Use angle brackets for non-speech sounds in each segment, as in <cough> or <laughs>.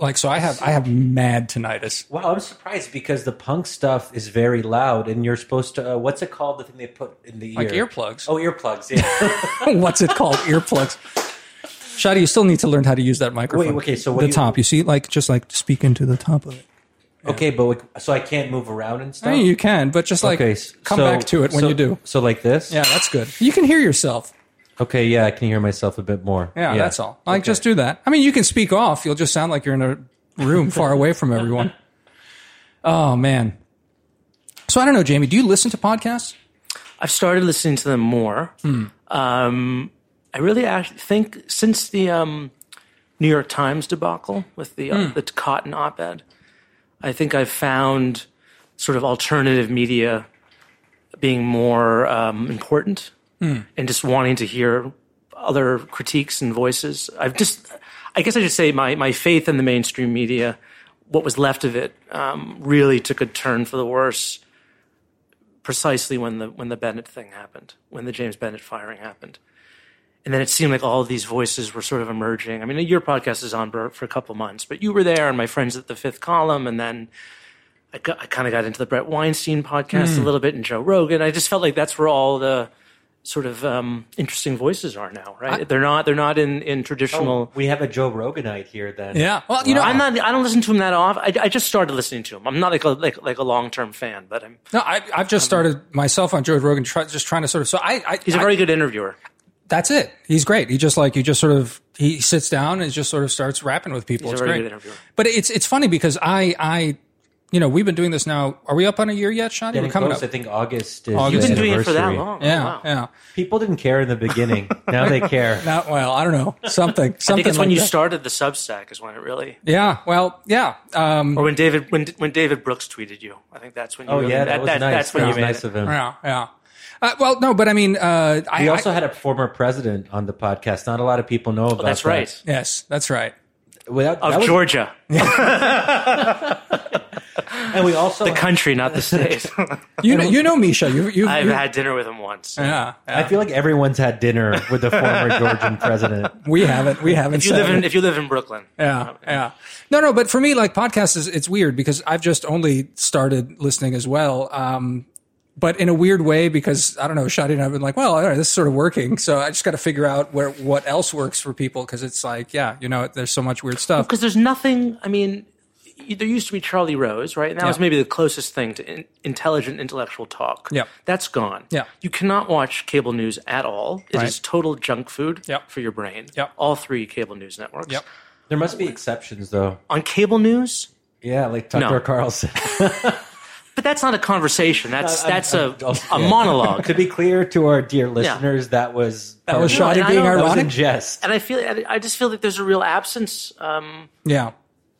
like so I have I have mad tinnitus. Wow, I'm surprised because the punk stuff is very loud, and you're supposed to. Uh, what's it called? The thing they put in the ear Like ear? earplugs. Oh, earplugs. Yeah. <laughs> <laughs> What's it called? Earplugs. Shadi, you still need to learn how to use that microphone. Wait, okay, so what the you- top, you see, like just like speak into the top of it. okay, but like, so I can't move around and stuff. I mean, you can, but just like okay, s- come back to it when so- you do. So like this. Yeah, that's good. You can hear yourself. Okay. Yeah, I can hear myself a bit more. Yeah, that's all. Like Okay. just do that. I mean, you can speak off. You'll just sound like you're in a room <laughs> far away from everyone. Oh man. So I don't know, Jamie. Do you listen to podcasts? I've started listening to them more. Um, I really actually think since the um, New York Times debacle with the uh, the Cotton op-ed, I think I've found sort of alternative media being more um, important and just wanting to hear other critiques and voices. I've just, I guess I should say, my my faith in the mainstream media, what was left of it, um, really took a turn for the worse precisely when the when the Bennet thing happened, when the James Bennet firing happened. And then it seemed like all of these voices were sort of emerging. I mean, your podcast is on for, for a couple months, but you were there, and my friends at the Fifth Column, and then I, got, I kind of got into the Bret Weinstein podcast a little bit, and Joe Rogan. I just felt like that's where all the sort of um, interesting voices are now, right? they're not they're not in in traditional. Oh, we have a Joe Roganite here then. Yeah. Well, you know, I'm not. I don't listen to him that often. I, I just started listening to him. I'm not like a like like a long term fan, but I'm. no, I, I've just started myself on Joe Rogan, try, just trying to sort of. So I, I He's a very good interviewer. That's it. He's great. He just like you just sort of he sits down and just sort of starts rapping with people. He's it's a very great. good interviewer. But it's it's funny because I I you know we've been doing this now. Are we up on a year yet, Shadi? Getting We're coming close. up. I think August is. August. You've been doing it for that anniversary. long. Yeah, Oh, wow. yeah. People didn't care in the beginning. <laughs> now they care. Not well. I don't know. Something. I think it's when like you that. started the Substack is when it really, Yeah. Well. Yeah. Um, or when David when when David Brooks tweeted you. I think that's when you. Oh really, yeah, that, was nice. That's when that you was made nice it. of him. yeah. Yeah. Uh, well, no, but I mean, uh, I We also I- had a former president on the podcast. Not a lot of people know about. Oh, that's that. right. yes, that's right. Without, Of that was- Georgia, <laughs> <laughs> and we also the country, not the state. <laughs> You know, you know Misha. You you. I've you had dinner with him once. yeah, I feel like everyone's had dinner with the former <laughs> Georgian president. We haven't. We haven't. If you live in it. if you live in Brooklyn, Yeah, yeah. No, no, but for me, like podcasts is it's weird because I've just only started listening as well. Um, but in a weird way because I don't know, Shadi and I've been like, well, all right, this is sort of working. So I just got to figure out where what else works for people because it's like, yeah, you know, there's so much weird stuff. because there's nothing. I mean, y- there used to be Charlie Rose, right? And that was maybe the closest thing to in, intelligent intellectual talk. Yeah. that's gone. Yeah. you cannot watch cable news at all. It is Right. total junk food Yep. for your brain. Yeah. all three cable news networks. Yep. There must be exceptions, though. On cable news, Yeah, like Tucker No. Carlson. <laughs> <laughs> but that's not a conversation. That's I'm- that's a I'm- a monologue. to be clear to our dear listeners, that was That was No, Shadi and I being don't- that was ironic. in jest. and I feel I I just feel that there's a real absence. Um, yeah.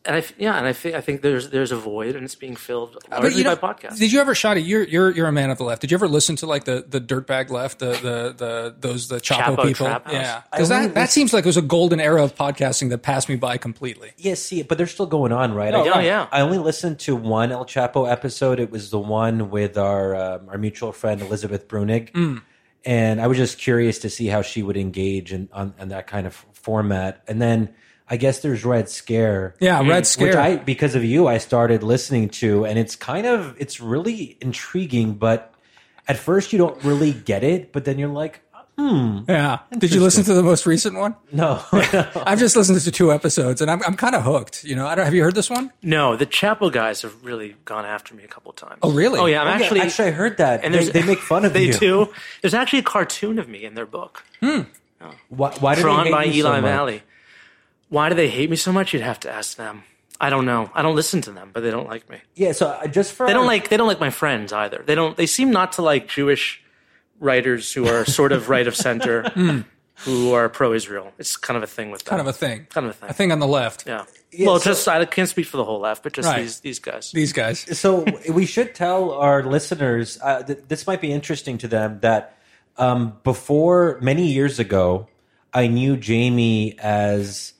And I f- yeah, and I think I think there's there's a void, and it's being filled But largely you know, by podcasts. did you ever, Shadi? You're you're you're a man of the left. Did you ever listen to like the the dirtbag left, the the the those the Chapo, Chapo people? Trap Yeah, because that that seems like it was a golden era of podcasting that passed me by completely. Yeah, see, but they're still going on, right? Oh, I, yeah, yeah. I only listened to one El Chapo episode. It was the one with our um, our mutual friend Elizabeth Bruenig, Mm. and I was just curious to see how she would engage in on, on that kind of format. And then I guess there's Red Scare, Yeah, Red Scare. which I because of you I started listening to, and it's kind of it's really intriguing, but at first you don't really get it, but then you're like, Hmm. yeah. Did you listen to the most recent one? <laughs> no, <laughs> I've just listened to two episodes and I'm I'm kind of hooked. You know, I don't, have you heard this one? no, the Chapo guys have really gone after me a couple times. Oh, really? Oh yeah, I'm Yeah, actually actually I heard that, and they, they make fun of <laughs> they you. do. There's actually a cartoon of me in their book, Hmm. Why, why do they drawn hate by you so Eli much? Valley. Why do they hate me so much? You'd have to ask them. I don't know. I don't listen to them, but they don't like me. Yeah, so uh, just for They don't like they don't like my friends either. They don't. They seem not to like Jewish writers who are sort of right of center, <laughs> who are pro-Israel. It's kind of a thing with them. Kind of a thing. Kind of a thing. A thing on the left. Yeah. Yeah, well, so- just I can't speak for the whole left, but just Right. these these guys. These guys. <laughs> so we should tell our listeners uh, th- this might be interesting to them that um, before many years ago i knew jamie as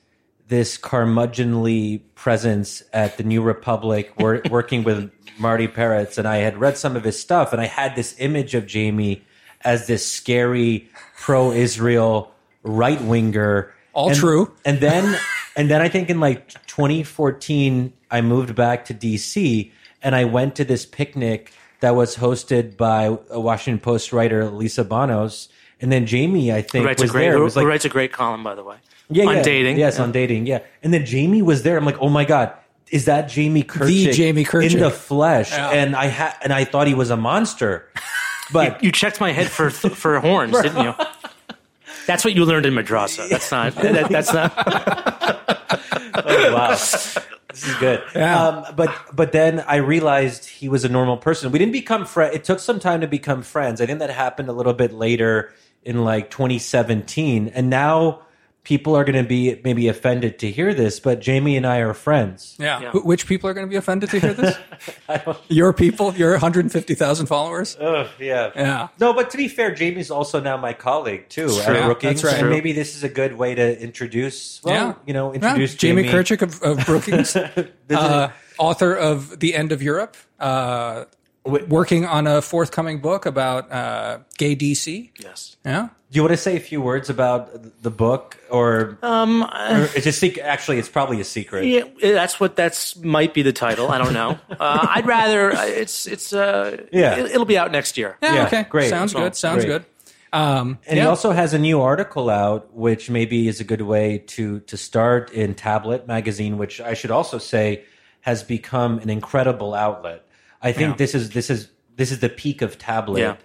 this curmudgeonly presence at the new republic wor- <laughs> working with marty peretz and i had read some of his stuff and i had this image of jamie as this scary pro-israel right-winger All And- true. and then <laughs> and then I think in like 2014, I moved back to DC and I went to this picnic that was hosted by a Washington Post writer, Lisa Bonos. And then Jamie, I think, Who writes was a great there. Who, was who writes a great column, by the way. Yeah, on yeah. dating. Yes, Yeah. on dating. Yeah. And then Jamie was there. I'm like, oh my God, is that Jamie Kirchick? Jamie Kirchick. In the flesh. Yeah. And I had, and I thought he was a monster. <laughs> But You checked my head for for horns, <laughs> didn't you? That's what you learned in madrasa. That's not. <laughs> That, that's not. oh, wow. This is good. Yeah. Um, but but then I realized he was a normal person. We didn't become friends. It took some time to become friends. I think that happened a little bit later in like 2017. And now people are going to be maybe offended to hear this, but Jamie and I are friends. Yeah. Yeah. Wh- Which people are going to be offended to hear this? <laughs> Your people, your 150,000 followers. Ugh, yeah. Yeah. No, but to be fair, Jamie's also now my colleague too true. at Yeah, Brookings, that's right. and maybe this is a good way to introduce. Well, Yeah. you know, Yeah. introduce Jamie, Jamie, Kirchick of, of Brookings, <laughs> uh, author of The End of Europe, uh, working on a forthcoming book about uh, gay DC. Yes. Yeah. Do you want to say a few words about the book, or, Um. or it's a secret? Actually, it's probably a secret. Yeah, that's what that's might be the title. I don't know. <laughs> Uh, I'd rather uh, it's it's uh Yeah. It, will be out next year. Yeah. Yeah, okay. great. Sounds Cool. good. Sounds Great. good. Um, And yeah. he also has a new article out, which maybe is a good way to to start in Tablet magazine, which I should also say has become an incredible outlet. I think Yeah. this is this is this is the peak of Tablet. Yeah.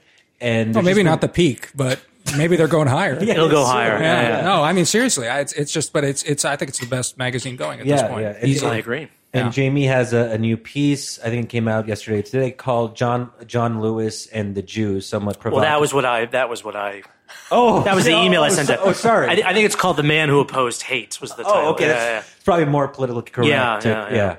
And well, maybe just not the peak, but maybe they're going higher. <laughs> Yeah. It'll go higher. Yeah, Yeah, yeah. No, I mean seriously, I, it's it's just, but it's it's. I think it's the best magazine going at Yeah, this point. yeah. And- Easily. I agree. And Yeah. Jamie has a, a new piece. I think it came out yesterday, today, called John John Lewis and the Jews. Somewhat provocative. Well, provocative. that was what I that was what I oh that was the <laughs> oh, email I oh, sent. so- out. Oh, sorry. I, I think it's called "The Man Who Opposed Hate" was the oh, title. oh, okay. Yeah, That's yeah. it's probably more politically correct. Yeah, uh, to- yeah, yeah.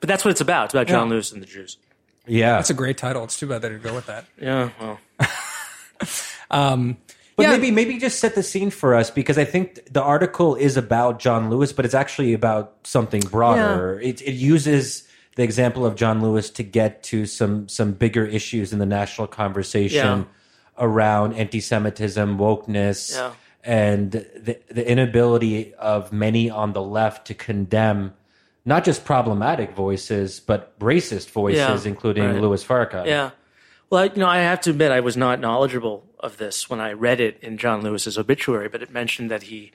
But that's what it's about. It's about John Yeah. Lewis and the Jews. Yeah. That's a great title. It's too bad they didn't go with that. Yeah. Well, <laughs> um, But Yeah. maybe maybe just set the scene for us because I think the article is about John Lewis, but it's actually about something broader. It, it uses the example of John Lewis to get to some some bigger issues in the national conversation Yeah. around anti-Semitism, wokeness, Yeah. and the the inability of many on the left to condemn not just problematic voices but racist voices, Yeah, including right. Louis Farrakhan. Yeah. Well, I, you know, I have to admit I was not knowledgeable of this when I read it in John Lewis's obituary, but it mentioned that he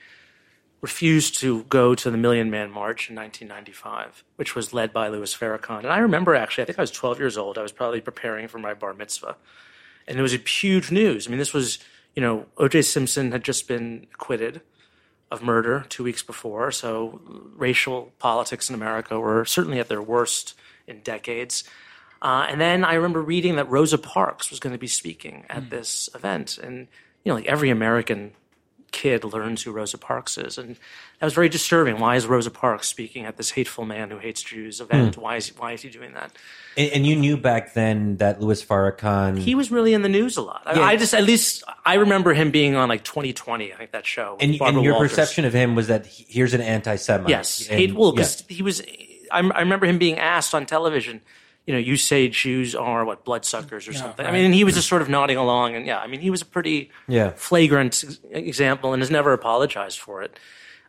refused to go to the Million Man March in 1995, which was led by Louis Farrakhan. And I remember actually, I think I was 12 years old. I was probably preparing for my bar mitzvah. And it was a huge news. I mean, this was, you know, O.J. Simpson had just been acquitted of murder two weeks before. So racial politics in America were certainly at their worst in decades. Uh, and then I remember reading that Rosa Parks was going to be speaking at this event. And, you know, like every American kid learns who Rosa Parks is. And that was very disturbing. Why is Rosa Parks speaking at this hateful man who hates Jews event? Hmm. Why, is, why is he doing that? And, and you knew back then that Louis Farrakhan. He was really in the news a lot. I, I just, at least, I remember him being on like 2020, I think that show. and, and your Walters. perception of him was that he, here's an anti-Semite. Yes, And- hateful yeah. because he was. I, I remember him being asked on television. You know, you say Jews are what bloodsuckers or something. I mean, and he was just sort of nodding along, and yeah, I mean, he was a pretty Yeah. flagrant example, and has never apologized for it.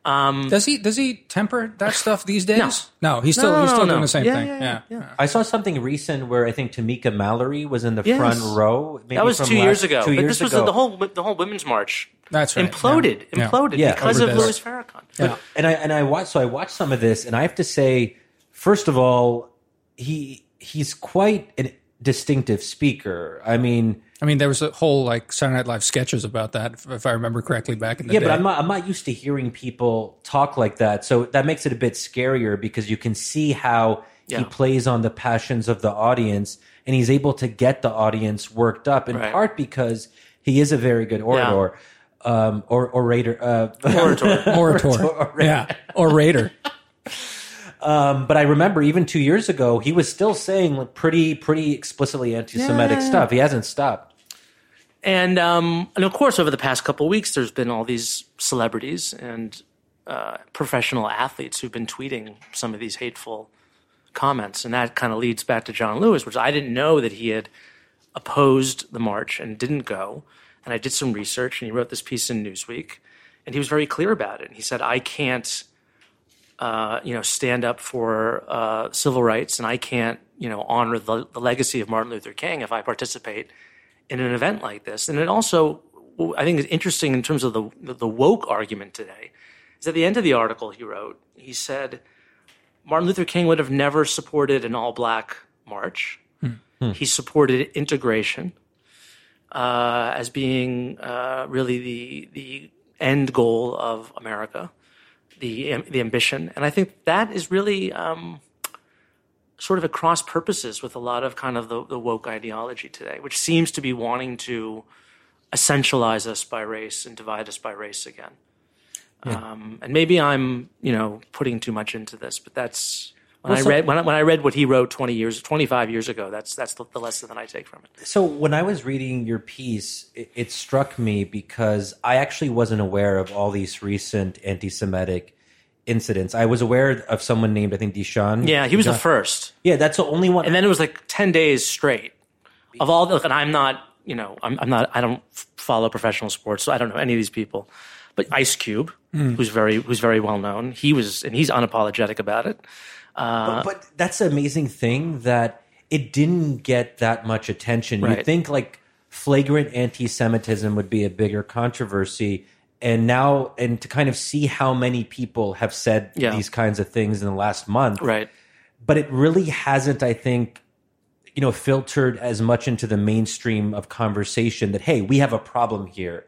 Um, does he does he temper that stuff these days? No, he's still No, he's still no. doing the same Yeah, thing. yeah, Yeah, yeah, yeah. I saw something recent where I think Tamika Mallory was in the Yes. front row. Maybe That was from two last- years ago. Two but years this was ago. the, the whole the whole women's march. That's right. Imploded, Yeah. imploded Yeah, because over of. Louis Farrakhan. Yeah. and I and I watched. So I watched some of this, and I have to say, first of all, he he's quite a distinctive speaker. I mean, I mean, there was a whole like Saturday Night Live sketches about that, if, if I remember correctly, back in the yeah, day. but I'm not I'm not used to hearing people talk like that. So that makes it a bit scarier because you can see how he plays on the passions of the audience, and he's able to get the audience worked up in Right. part because he is a very good orator. Um, or orator, uh, <laughs> Orator. <laughs> Orator, yeah, orator. <laughs> Um, but I remember even two years ago, he was still saying like, pretty, pretty explicitly anti-Semitic Yeah. stuff. He hasn't stopped. And um, and of course, over the past couple of weeks, there's been all these celebrities and uh, professional athletes who've been tweeting some of these hateful comments, and that kind of leads back to John Lewis, which I didn't know that he had opposed the march and didn't go. And I did some research, and he wrote this piece in Newsweek, and he was very clear about it. And he said, "I can't uh, you know, stand up for uh, civil rights, and I can't, you know, honor the, the legacy of Martin Luther King if I participate in an event like this. And it also, I think, is interesting in terms of the the woke argument today. Is at the end of the article he wrote, he said Martin Luther King would have never supported an all black march. Hmm. He supported integration uh, as being uh, really the the end goal of America, the the ambition, and I think that is really um, sort of at cross purposes with a lot of kind of the, the woke ideology today, which seems to be wanting to essentialize us by race and divide us by race again. Yeah. Um, and maybe I'm, you know, putting too much into this, but that's when well, I so, read when I, when I read what he wrote 20 years, 25 years ago. That's that's the, the, lesson that I take from it. So when I was reading your piece, it, it struck me because I actually wasn't aware of all these recent anti-Semitic incidents. I was aware of someone named I think DeSean. Yeah, he was the first. Yeah, that's the only one. And then it was like 10 days straight of all. The, and I'm not, you know, I'm, I'm not. I don't follow professional sports, so I don't know any of these people. But Ice Cube, mm. who's very who's very well known, he was and he's unapologetic about it. Uh, but, but, that's an amazing thing that it didn't get that much attention. Right. You'd think like flagrant anti-Semitism would be a bigger controversy, and now and to kind of see how many people have said yeah. these kinds of things in the last month, right? But it really hasn't, I think, you know, filtered as much into the mainstream of conversation that hey, we have a problem here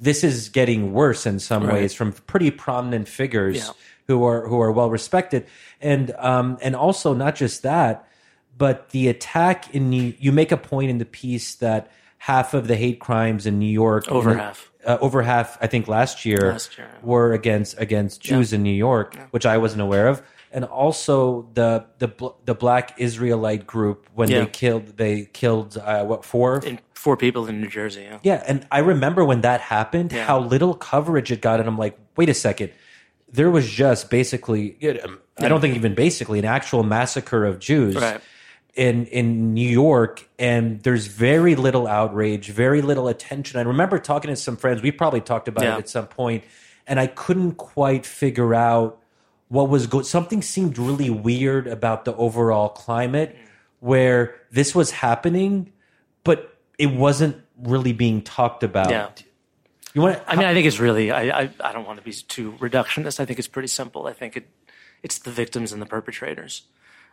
this is getting worse in some right. ways from pretty prominent figures yeah. Who are who are well respected, and um, and also not just that, but the attack in New, you make a point in the piece that half of the hate crimes in New York over half uh, over half I think last year, last year. were against against Jews yeah. in New York, yeah. which I wasn't aware of and also the the the Black Israelite group when yeah. they killed they killed uh, what four in, four people in New Jersey. Yeah, yeah, and I remember when that happened, how little coverage it got, and I'm like, wait a second, there was just basically, I don't think even basically, an actual massacre of Jews. Right. In, in New York, and there's very little outrage, very little attention. I remember talking to some friends. We probably talked about yeah. it at some point, and I couldn't quite figure out what was good. Something seemed really weird about the overall climate where this was happening, but it wasn't really being talked about. Yeah. You want? I mean, I think it's really. I, I, I don't want to be too reductionist. I think it's pretty simple. I think it it's the victims and the perpetrators.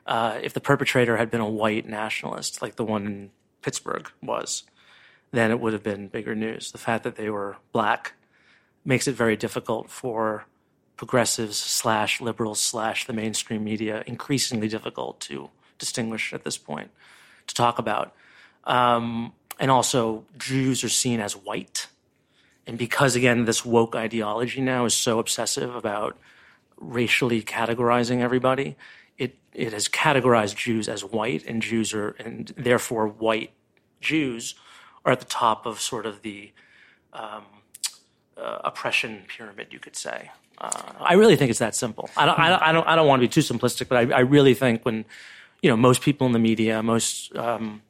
Uh, if the perpetrator had been a white nationalist, like the one in Pittsburgh was, then it would have been bigger news. The fact that they were black makes it very difficult for progressives slash liberals slash the mainstream media increasingly difficult to distinguish at this point to talk about. Um, and also, Jews are seen as white. And because, again, this woke ideology now is so obsessive about racially categorizing everybody, it, it has categorized Jews as white, and Jews are, and therefore white Jews are at the top of sort of the um, uh, oppression pyramid, you could say. Uh, I really think it's that simple. I don't, I don't, I don't, I don't want to be too simplistic, but I, I, really think when, you know, most people in the media, most um,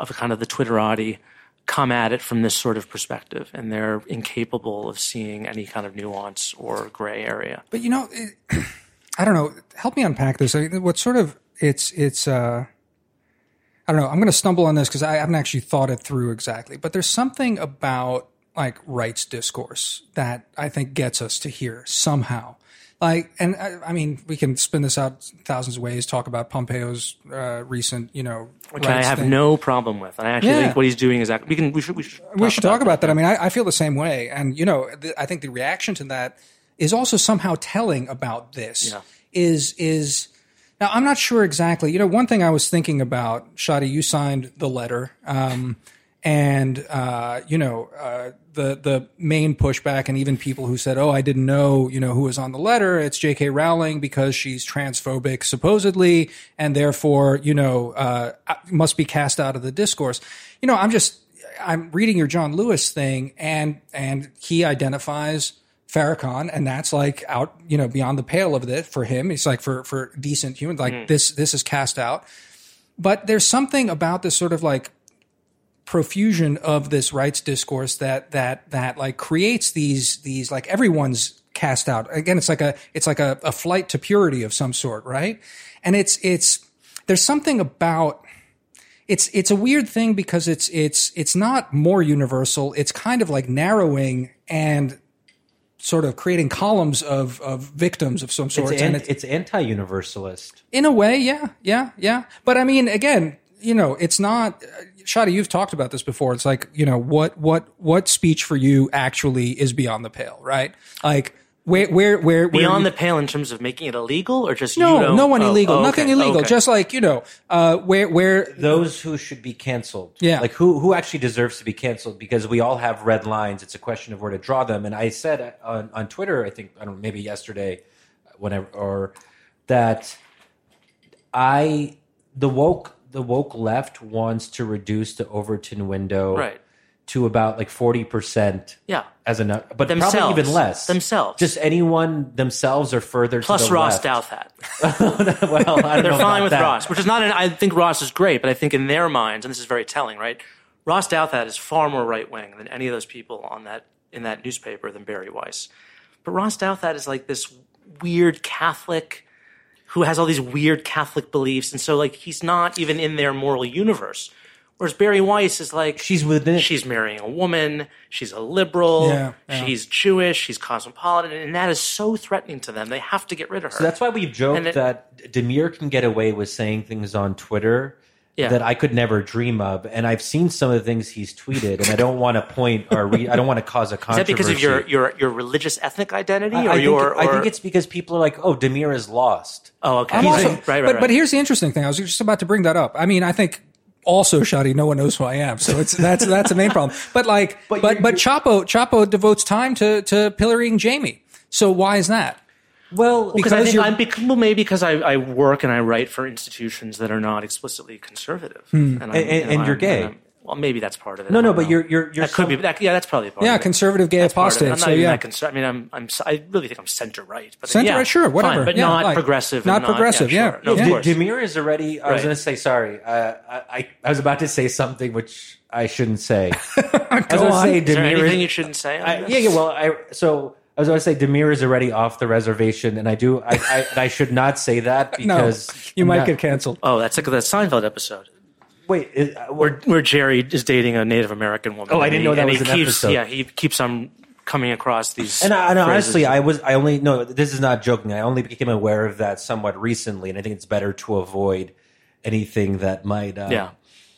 of kind of the Twitterati, come at it from this sort of perspective, and they're incapable of seeing any kind of nuance or gray area. But you know, it, <clears throat> I don't know. Help me unpack this. what sort of it's it's. Uh, I don't know. I'm going to stumble on this because I haven't actually thought it through exactly. But there's something about like rights discourse that I think gets us to here somehow. Like, and I, I mean, we can spin this out thousands of ways. Talk about Pompeo's uh, recent, you know, which I have thing. no problem with. I actually yeah. think what he's doing is we can we should we should talk we should about talk about that. that. I mean, I, I, feel the same way, and you know, the, I think the reaction to that is also somehow telling about this. Yeah. Is is now I'm not sure exactly. You know, one thing I was thinking about, Shadi, you signed the letter. Um, and uh, you know uh, the the main pushback, and even people who said, "Oh, I didn't know," you know, who was on the letter. It's J.K. Rowling because she's transphobic, supposedly, and therefore, you know, uh, must be cast out of the discourse. You know, I'm just I'm reading your John Lewis thing, and and he identifies Farrakhan, and that's like out, you know, beyond the pale of it for him. He's like for for decent humans, like mm. this this is cast out. But there's something about this sort of like profusion of this rights discourse that that that like creates these these like everyone's cast out. Again, it's like a it's like a, a flight to purity of some sort, right? And it's it's there's something about it's it's a weird thing because it's it's it's not more universal. It's kind of like narrowing and sort of creating columns of of victims of some sort. It's, and an, it's anti-universalist. in a way, yeah, yeah, yeah. But I mean, again, you know, it's not. Shadi, you've talked about this before. It's like you know what what what speech for you actually is beyond the pale, right? Like where where where Beyond where the pale in terms of making it illegal, or just no you don't, no one oh, illegal, oh, nothing okay, illegal. okay. Just like you know, uh, where where Those who should be canceled. Yeah. Like who who actually deserves to be canceled because we all have red lines. It's a question of where to draw them. And I said on, on Twitter, I think I don't know, maybe yesterday, whenever or that I the woke the woke left wants to reduce the Overton window Right. to about like forty percent yeah. as a but Themselves. probably even less Themselves. Just anyone themselves or further Plus to the Ross. Douthat. <laughs> well, I don't They're know fine with that. Ross, which is not. An, I think Ross is great, but I think in their minds, and this is very telling, right? Ross Douthat is far more right wing than any of those people on that in that newspaper than Bari Weiss. But Ross Douthat is like this weird Catholic who has all these weird Catholic beliefs, and so like he's not even in their moral universe. Whereas Bari Weiss is like She's within it. she's marrying a woman, she's a liberal, Yeah, yeah. she's Jewish, she's cosmopolitan, and that is so threatening to them. They have to get rid of her. So that's why we've joked it- that Damir can get away with saying things on Twitter Yeah. that I could never dream of, and I've seen some of the things he's tweeted, and I don't want to point or re- I don't want to cause a controversy. <laughs> Is that because of your your your religious ethnic identity, I, or I think, your? I think it's because people are like, "Oh, Damir is lost." oh okay. I'm He's also, a- right, right, but right. but here's the interesting thing. I was just about to bring that up. I mean, I think also Shadi, no one knows who I am, so it's that's that's the main problem. But like, but But but, you're- Chapo Chapo devotes time to to pillorying Jamie. So why is that? Well, because I think I'm bec- well, maybe because I, I work and I write for institutions that are not explicitly conservative, and, Hmm. And- and I'm- you're gay. I'm- well, maybe that's part of it. no, no, don't but you're you're you're that could some- be. That, yeah, that's probably part Yeah, of it. Yeah, conservative gay That's part of it. apostate. I'm not So even yeah, that conser- I mean, I'm, I'm, I really think I'm center right, but Center yeah, right, sure, fine, whatever. but Yeah, not like, progressive. not and progressive, yeah. sure. No, of Yeah. De- course. Damir is already. I was going to say sorry. Uh, I, I I was about to say something which I shouldn't say. <laughs> I was Go going to on. say Is there Damir anything you shouldn't say? I, yeah, yeah. Well, I so I was going to say Damir is already off the reservation, and I do. I I, I should not say that <laughs> no, because you I'm might not- get canceled. Oh, that's like the Seinfeld episode. Wait, is, uh, where where Jerry is dating a Native American woman. Oh, I didn't he- know that was he an keeps, episode. Yeah, he keeps on coming across these. And, I, and honestly, I was I only no. This is not joking. I only became aware of that somewhat recently, and I think it's better to avoid anything that might uh, yeah.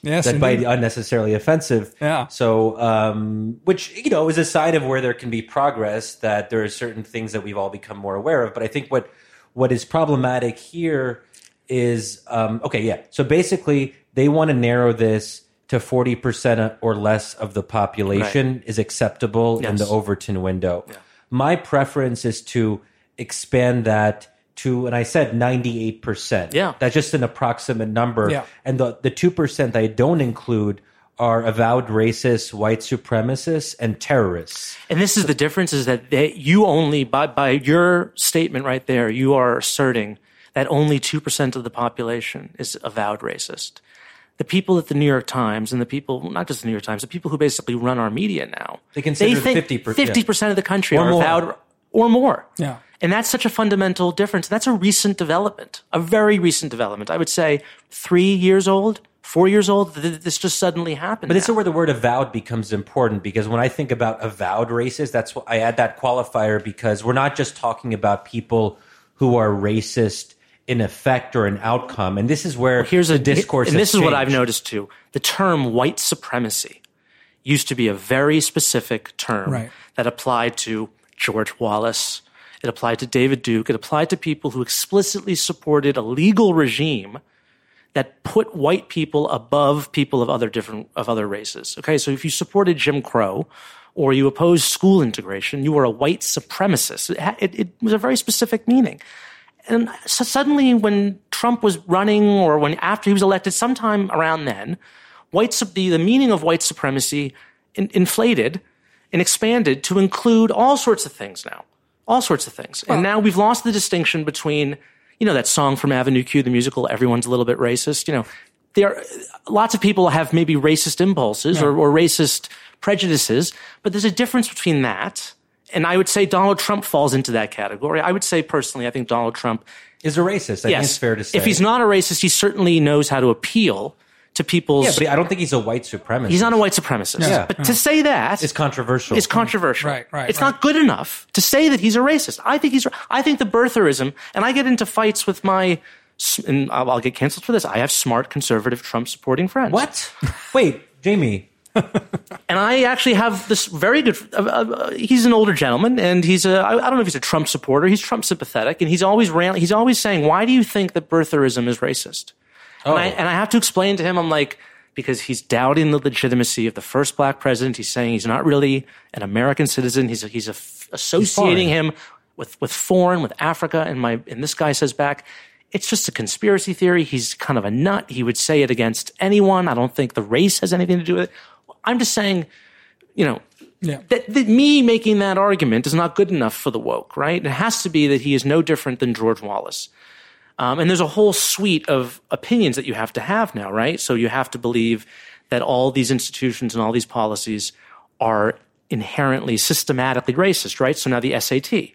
Yes, that might indeed. be unnecessarily offensive. Yeah. So, um, which you know is a sign of where there can be progress. That there are certain things that we've all become more aware of. But I think what what is problematic here is um, okay. Yeah. So basically, they want to narrow this to forty percent or less of the population is acceptable in the Overton window. My preference is to expand that to, and I said ninety eight percent. Yeah. That's just an approximate number. Yeah. And the the two percent I don't include are avowed racists, white supremacists, and terrorists. And this is the difference: is that they, you only by by your statement right there, you are asserting that only two percent of the population is avowed racist. The people at the New York Times and the people, not just the New York Times, the people who basically run our media now, They consider think 50% fifty percent of the country Or are more. avowed or more. Yeah. And that's such a fundamental difference. That's a recent development, a very recent development. I would say three years old, four years old. th- This just suddenly happened. But this is where the word avowed becomes important because when I think about avowed racists, that's what I add that qualifier because we're not just talking about people who are racist in effect or an outcome. And this is where here's the a discourse and has this is what I've noticed too. The term white supremacy used to be a very specific term Right. that applied to George Wallace. It applied to David Duke. It applied to people who explicitly supported a legal regime that put white people above people of other different of other races. Okay, so if you supported Jim Crow or you opposed school integration, you were a white supremacist. It, it, it was a very specific meaning and so suddenly when Trump was running or when after he was elected, sometime around then, white the, the meaning of white supremacy in, inflated and expanded to include all sorts of things now, all sorts of things. and now we've lost the distinction between, you know, that song from Avenue Q, the musical, everyone's a little bit racist. You know, there are lots of people have maybe racist impulses or, or racist prejudices, but there's a difference between that and I would say Donald Trump falls into that category. I would say personally, I think Donald Trump Is a racist. I think it's fair to say. if he's not a racist, he certainly knows how to appeal to people's. yeah, but I don't think he's a white supremacist. he's not a white supremacist. Yeah. But to say that It's controversial. It's controversial. Right, right, It's right. not good enough to say that he's a racist. I think he's. I think the birtherism, and I get into fights with my. And I'll I'll get canceled for this. I have smart conservative Trump supporting friends. what? Wait, Jamie. <laughs> And I actually have this very good. Uh, uh, he's an older gentleman, and he's a. I, I don't know if he's a Trump supporter. He's Trump sympathetic, and he's always ran, He's always saying, "Why do you think that birtherism is racist?" Oh, And, I, oh. and I have to explain to him, I'm like, because he's doubting the legitimacy of the first black president. He's saying he's not really an American citizen. He's he's a, associating him with with foreign, with Africa. And my and this guy says back, it's just a conspiracy theory. He's kind of a nut. He would say it against anyone. I don't think the race has anything to do with it. I'm just saying, you know, Yeah. that, that me making that argument is not good enough for the woke, right? It has to be that he is no different than George Wallace. Um, and there's a whole suite of opinions that you have to have now, right? So you have to believe that all these institutions and all these policies are inherently systematically racist, right? So now the SAT is,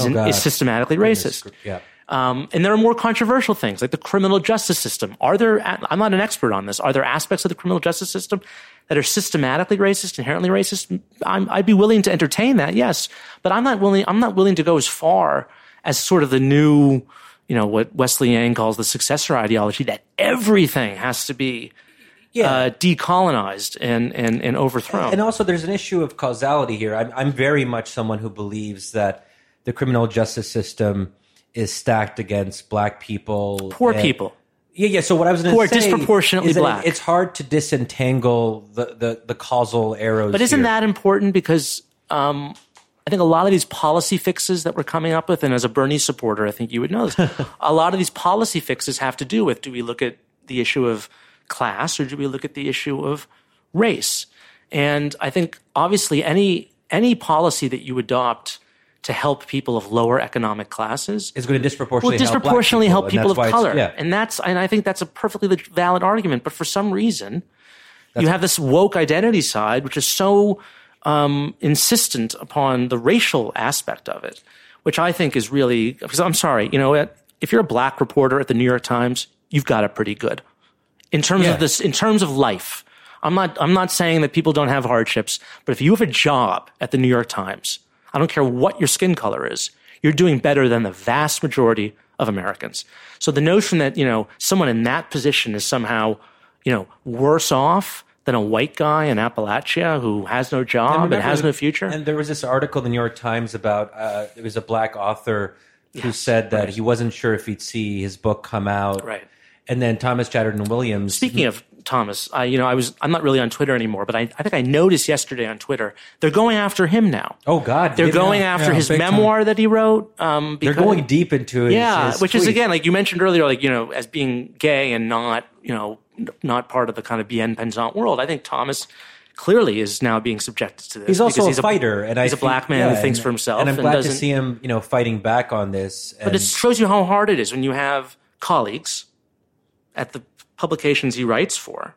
Oh, an, is systematically racist. Yeah. Um, and there are more controversial things like the criminal justice system. Are there, I'm not an expert on this, are there aspects of the criminal justice system that are systematically racist, inherently racist? I'm, I'd be willing to entertain that, yes. But I'm not willing, I'm not willing to go as far as sort of the new, you know, what Wesley Yang calls the successor ideology that everything has to be uh, decolonized and, and, and overthrown. And also, there's an issue of causality here. I'm, I'm very much someone who believes that the criminal justice system is stacked against black people, Poor and- people. Yeah, yeah. So what I was going to say disproportionately black. It's hard to disentangle the, the, the causal arrows. But isn't here. that important? Because um, I think a lot of these policy fixes that we're coming up with, and as a Bernie supporter, I think you would know this, <laughs> a lot of these policy fixes have to do with do we look at the issue of class or do we look at the issue of race? And I think obviously any any policy that you adopt to help people of lower economic classes is going to will disproportionately disproportionately help people, that's why of color. Yeah, And that's and I think that's a perfectly valid argument. But for some reason, you have this woke identity side, which is so um, insistent upon the racial aspect of it, which I think is really because I'm sorry, you know, if you're a black reporter at the New York Times, you've got it pretty good in terms Yeah. of this in terms of life. I'm not I'm not saying that people don't have hardships, but if you have a job at the New York Times, I don't care what your skin color is, you're doing better than the vast majority of Americans. So the notion that, you know, someone in that position is somehow, you know, worse off than a white guy in Appalachia who has no job and, remember has no future. And there was this article in the New York Times about uh, it was a black author who said that he wasn't sure if he'd see his book come out. Right. And then Thomas Chatterton Williams. Speaking of Thomas, I you know I was I'm not really on Twitter anymore, but I, I think I noticed yesterday on Twitter they're going after him now. oh God, they're going after Yeah, his big time. memoir that he wrote. Um, They're going deep into it. yeah, his which is again like you mentioned earlier, like you know as being gay and not you know not part of the kind of bien pensant world. I think Thomas clearly is now being subjected to this. He's also because a fighter, and he's I a black man yeah, who thinks and- for himself, And I'm glad to doesn't- see him, you know, fighting back on this. But it shows you how hard it is when you have colleagues at the publications he writes for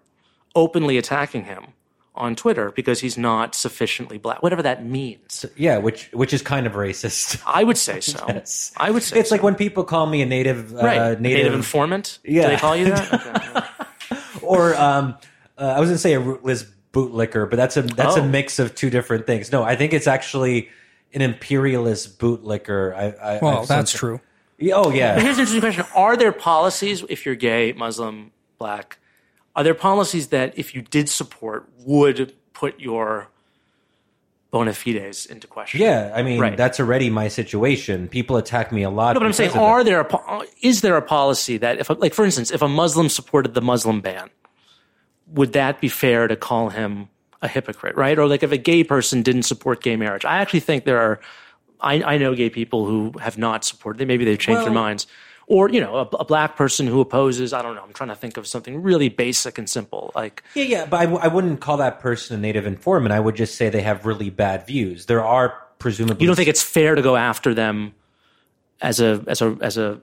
openly attacking him on Twitter because he's not sufficiently black, whatever that means. yeah, which which is kind of racist. I would say so. <laughs> Yes. I would say It's so. like when people call me a native, uh, right. native, native, informant. Yeah. Do they call you that? <laughs> Okay. Or um, uh, I was going to say a rootless bootlicker, but that's a that's a Oh. mix of two different things. No, I think it's actually an imperialist bootlicker. I, I Well, I've that's something- true. Yeah, Oh But yeah, here's an interesting question: Are there policies, if you're gay, Muslim, black, are there policies that, if you did support, would put your bona fides into question? yeah. I mean, Right. that's already my situation. People attack me a lot. No, but I'm saying, are there a, is there a policy that, if, like, for instance, if a Muslim supported the Muslim ban, would that be fair to call him a hypocrite, right? Or like if a gay person didn't support gay marriage, I actually think there are, I, I know gay people who have not supported. It, maybe they've changed their minds. Or you know, a, a black person who opposes. I don't know. I'm trying to think of something really basic and simple, like Yeah, yeah, but I, w- I wouldn't call that person a native informant. I would just say they have really bad views. There are presumably you don't think it's fair to go after them as a as a as a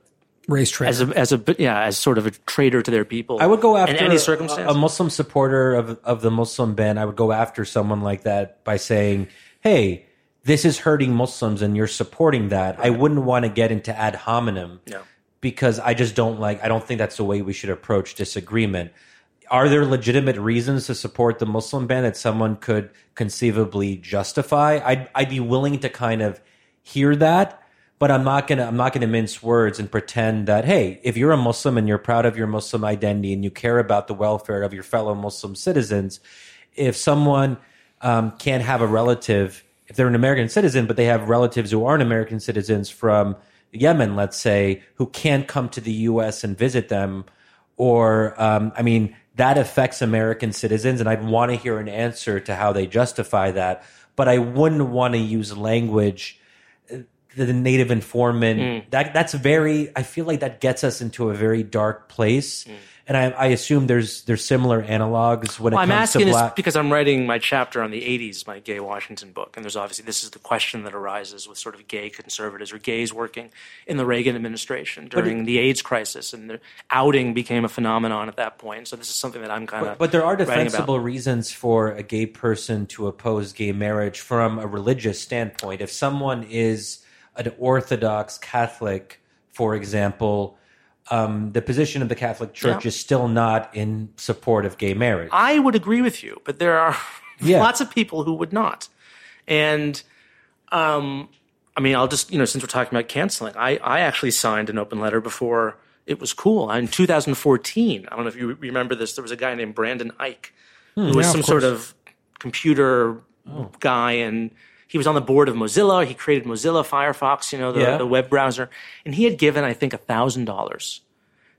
Race traitor. as a as a yeah as sort of a traitor to their people. I would go after in any circumstance. A, Muslim supporter of of the Muslim ban. I would go after someone like that by saying, "Hey, this is hurting Muslims and you're supporting that, I wouldn't want to get into ad hominem No. Because I just don't like, I don't think that's the way we should approach disagreement. Are there legitimate reasons to support the Muslim ban that someone could conceivably justify? I'd, I'd be willing to kind of hear that, but I'm not gonna I'm not gonna mince words and pretend that hey, if you're a Muslim and you're proud of your Muslim identity and you care about the welfare of your fellow Muslim citizens, if someone um, can't have a relative, if they're an American citizen, but they have relatives who aren't American citizens from Yemen, let's say, who can't come to the U.S. and visit them, or um, I mean, that affects American citizens, and I'd want to hear an answer to how they justify that. But I wouldn't want to use language uh, the native informant that that's very i feel like that gets us into a very dark place and I, I assume there's there's similar analogs when it Well, I'm comes asking to this because I'm writing my chapter on the 80s, my gay Washington book. And there's obviously, this is the question that arises with sort of gay conservatives or gays working in the Reagan administration during the AIDS crisis. And the outing became a phenomenon at that point. So this is something that I'm kind of. but there are defensible reasons for a gay person to oppose gay marriage from a religious standpoint if someone is an orthodox catholic for example um, the position of the catholic church Yeah. is still not in support of gay marriage I would agree with you, but there are <laughs> Yeah. lots of people who would not. And um, I mean, I'll just, you know, since we're talking about canceling, I, I actually signed an open letter before it was cool. In 2014, I don't know if you remember this, there was a guy named Brendan Eich who was yeah, of some sort of computer guy and he was on the board of Mozilla. He created Mozilla Firefox, you know, the, Yeah. the web browser. And he had given, I think, $1,000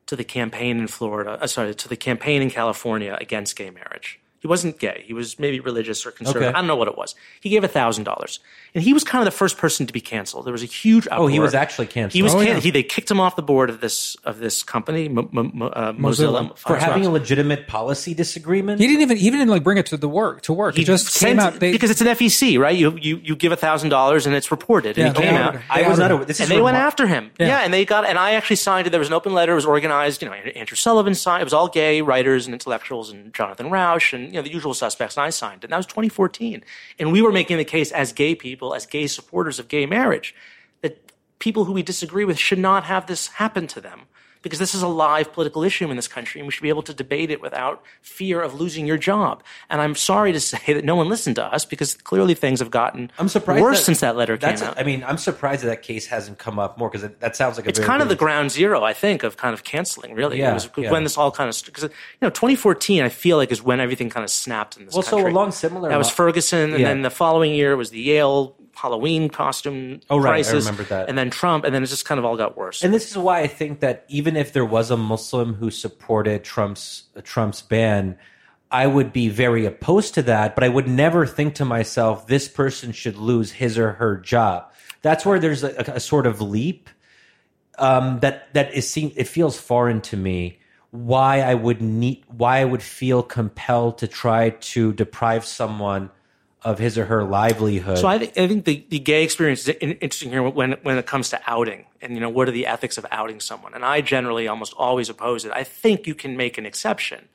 to the campaign in Florida, uh, sorry, to the campaign in California against gay marriage. He wasn't gay. He was maybe religious or conservative. Okay. I don't know what it was. He gave thousand dollars, and he was kind of the first person to be canceled. There was a huge. Uproar. oh he was actually canceled He was. Oh, can- yeah. he, they kicked him off the board of this of this company, Mo, Mo, Mo- uh, Mozilla, Mozilla. for having a legitimate policy disagreement He didn't even he didn't like bring it to the work to work. He, just sent- came out they, because it's an FEC, right? You you you give thousand dollars and it's reported, Yeah, and he they came out. I was not aware. This and they went remar- after him. Yeah. and they got, and I actually signed it. There was an open letter. It was organized. You know, Andrew Sullivan signed. It was all gay writers and intellectuals, and Jonathan Rauch, and you know the usual suspects. And I signed it. And that was 2014, and we were making the case as gay people, as gay supporters of gay marriage, that people who we disagree with should not have this happen to them. Because this is a live political issue in this country, and we should be able to debate it without fear of losing your job. And I'm sorry to <laughs> say that no one listened to us because clearly things have gotten I'm surprised worse that- since that letter came out. I mean, I'm surprised that that case hasn't come up more because that sounds like a it's kind of the ground zero, I think, of kind of canceling. Really, Yeah, it was yeah. when this all kind of because you know 2014, I feel like is when everything kind of snapped in this Well, so country. along similar that was Ferguson, and Yeah. then the following year was the Yale Halloween costume Oh, right, I crisis. remember that. and then Trump, and then it just kind of all got worse. And this is why I think that even if there was a Muslim who supported Trump's Trump's ban, I would be very opposed to that. But I would never think to myself, this person should lose his or her job. That's where there's a, a sort of leap um, that that is seen. It feels foreign to me. Why I would need, why I would feel compelled to try to deprive someone of his or her livelihood. So I think I think the, the gay experience is interesting here when when it comes to outing and you know what are the ethics of outing someone. And I generally almost always oppose it. I think you can make an exception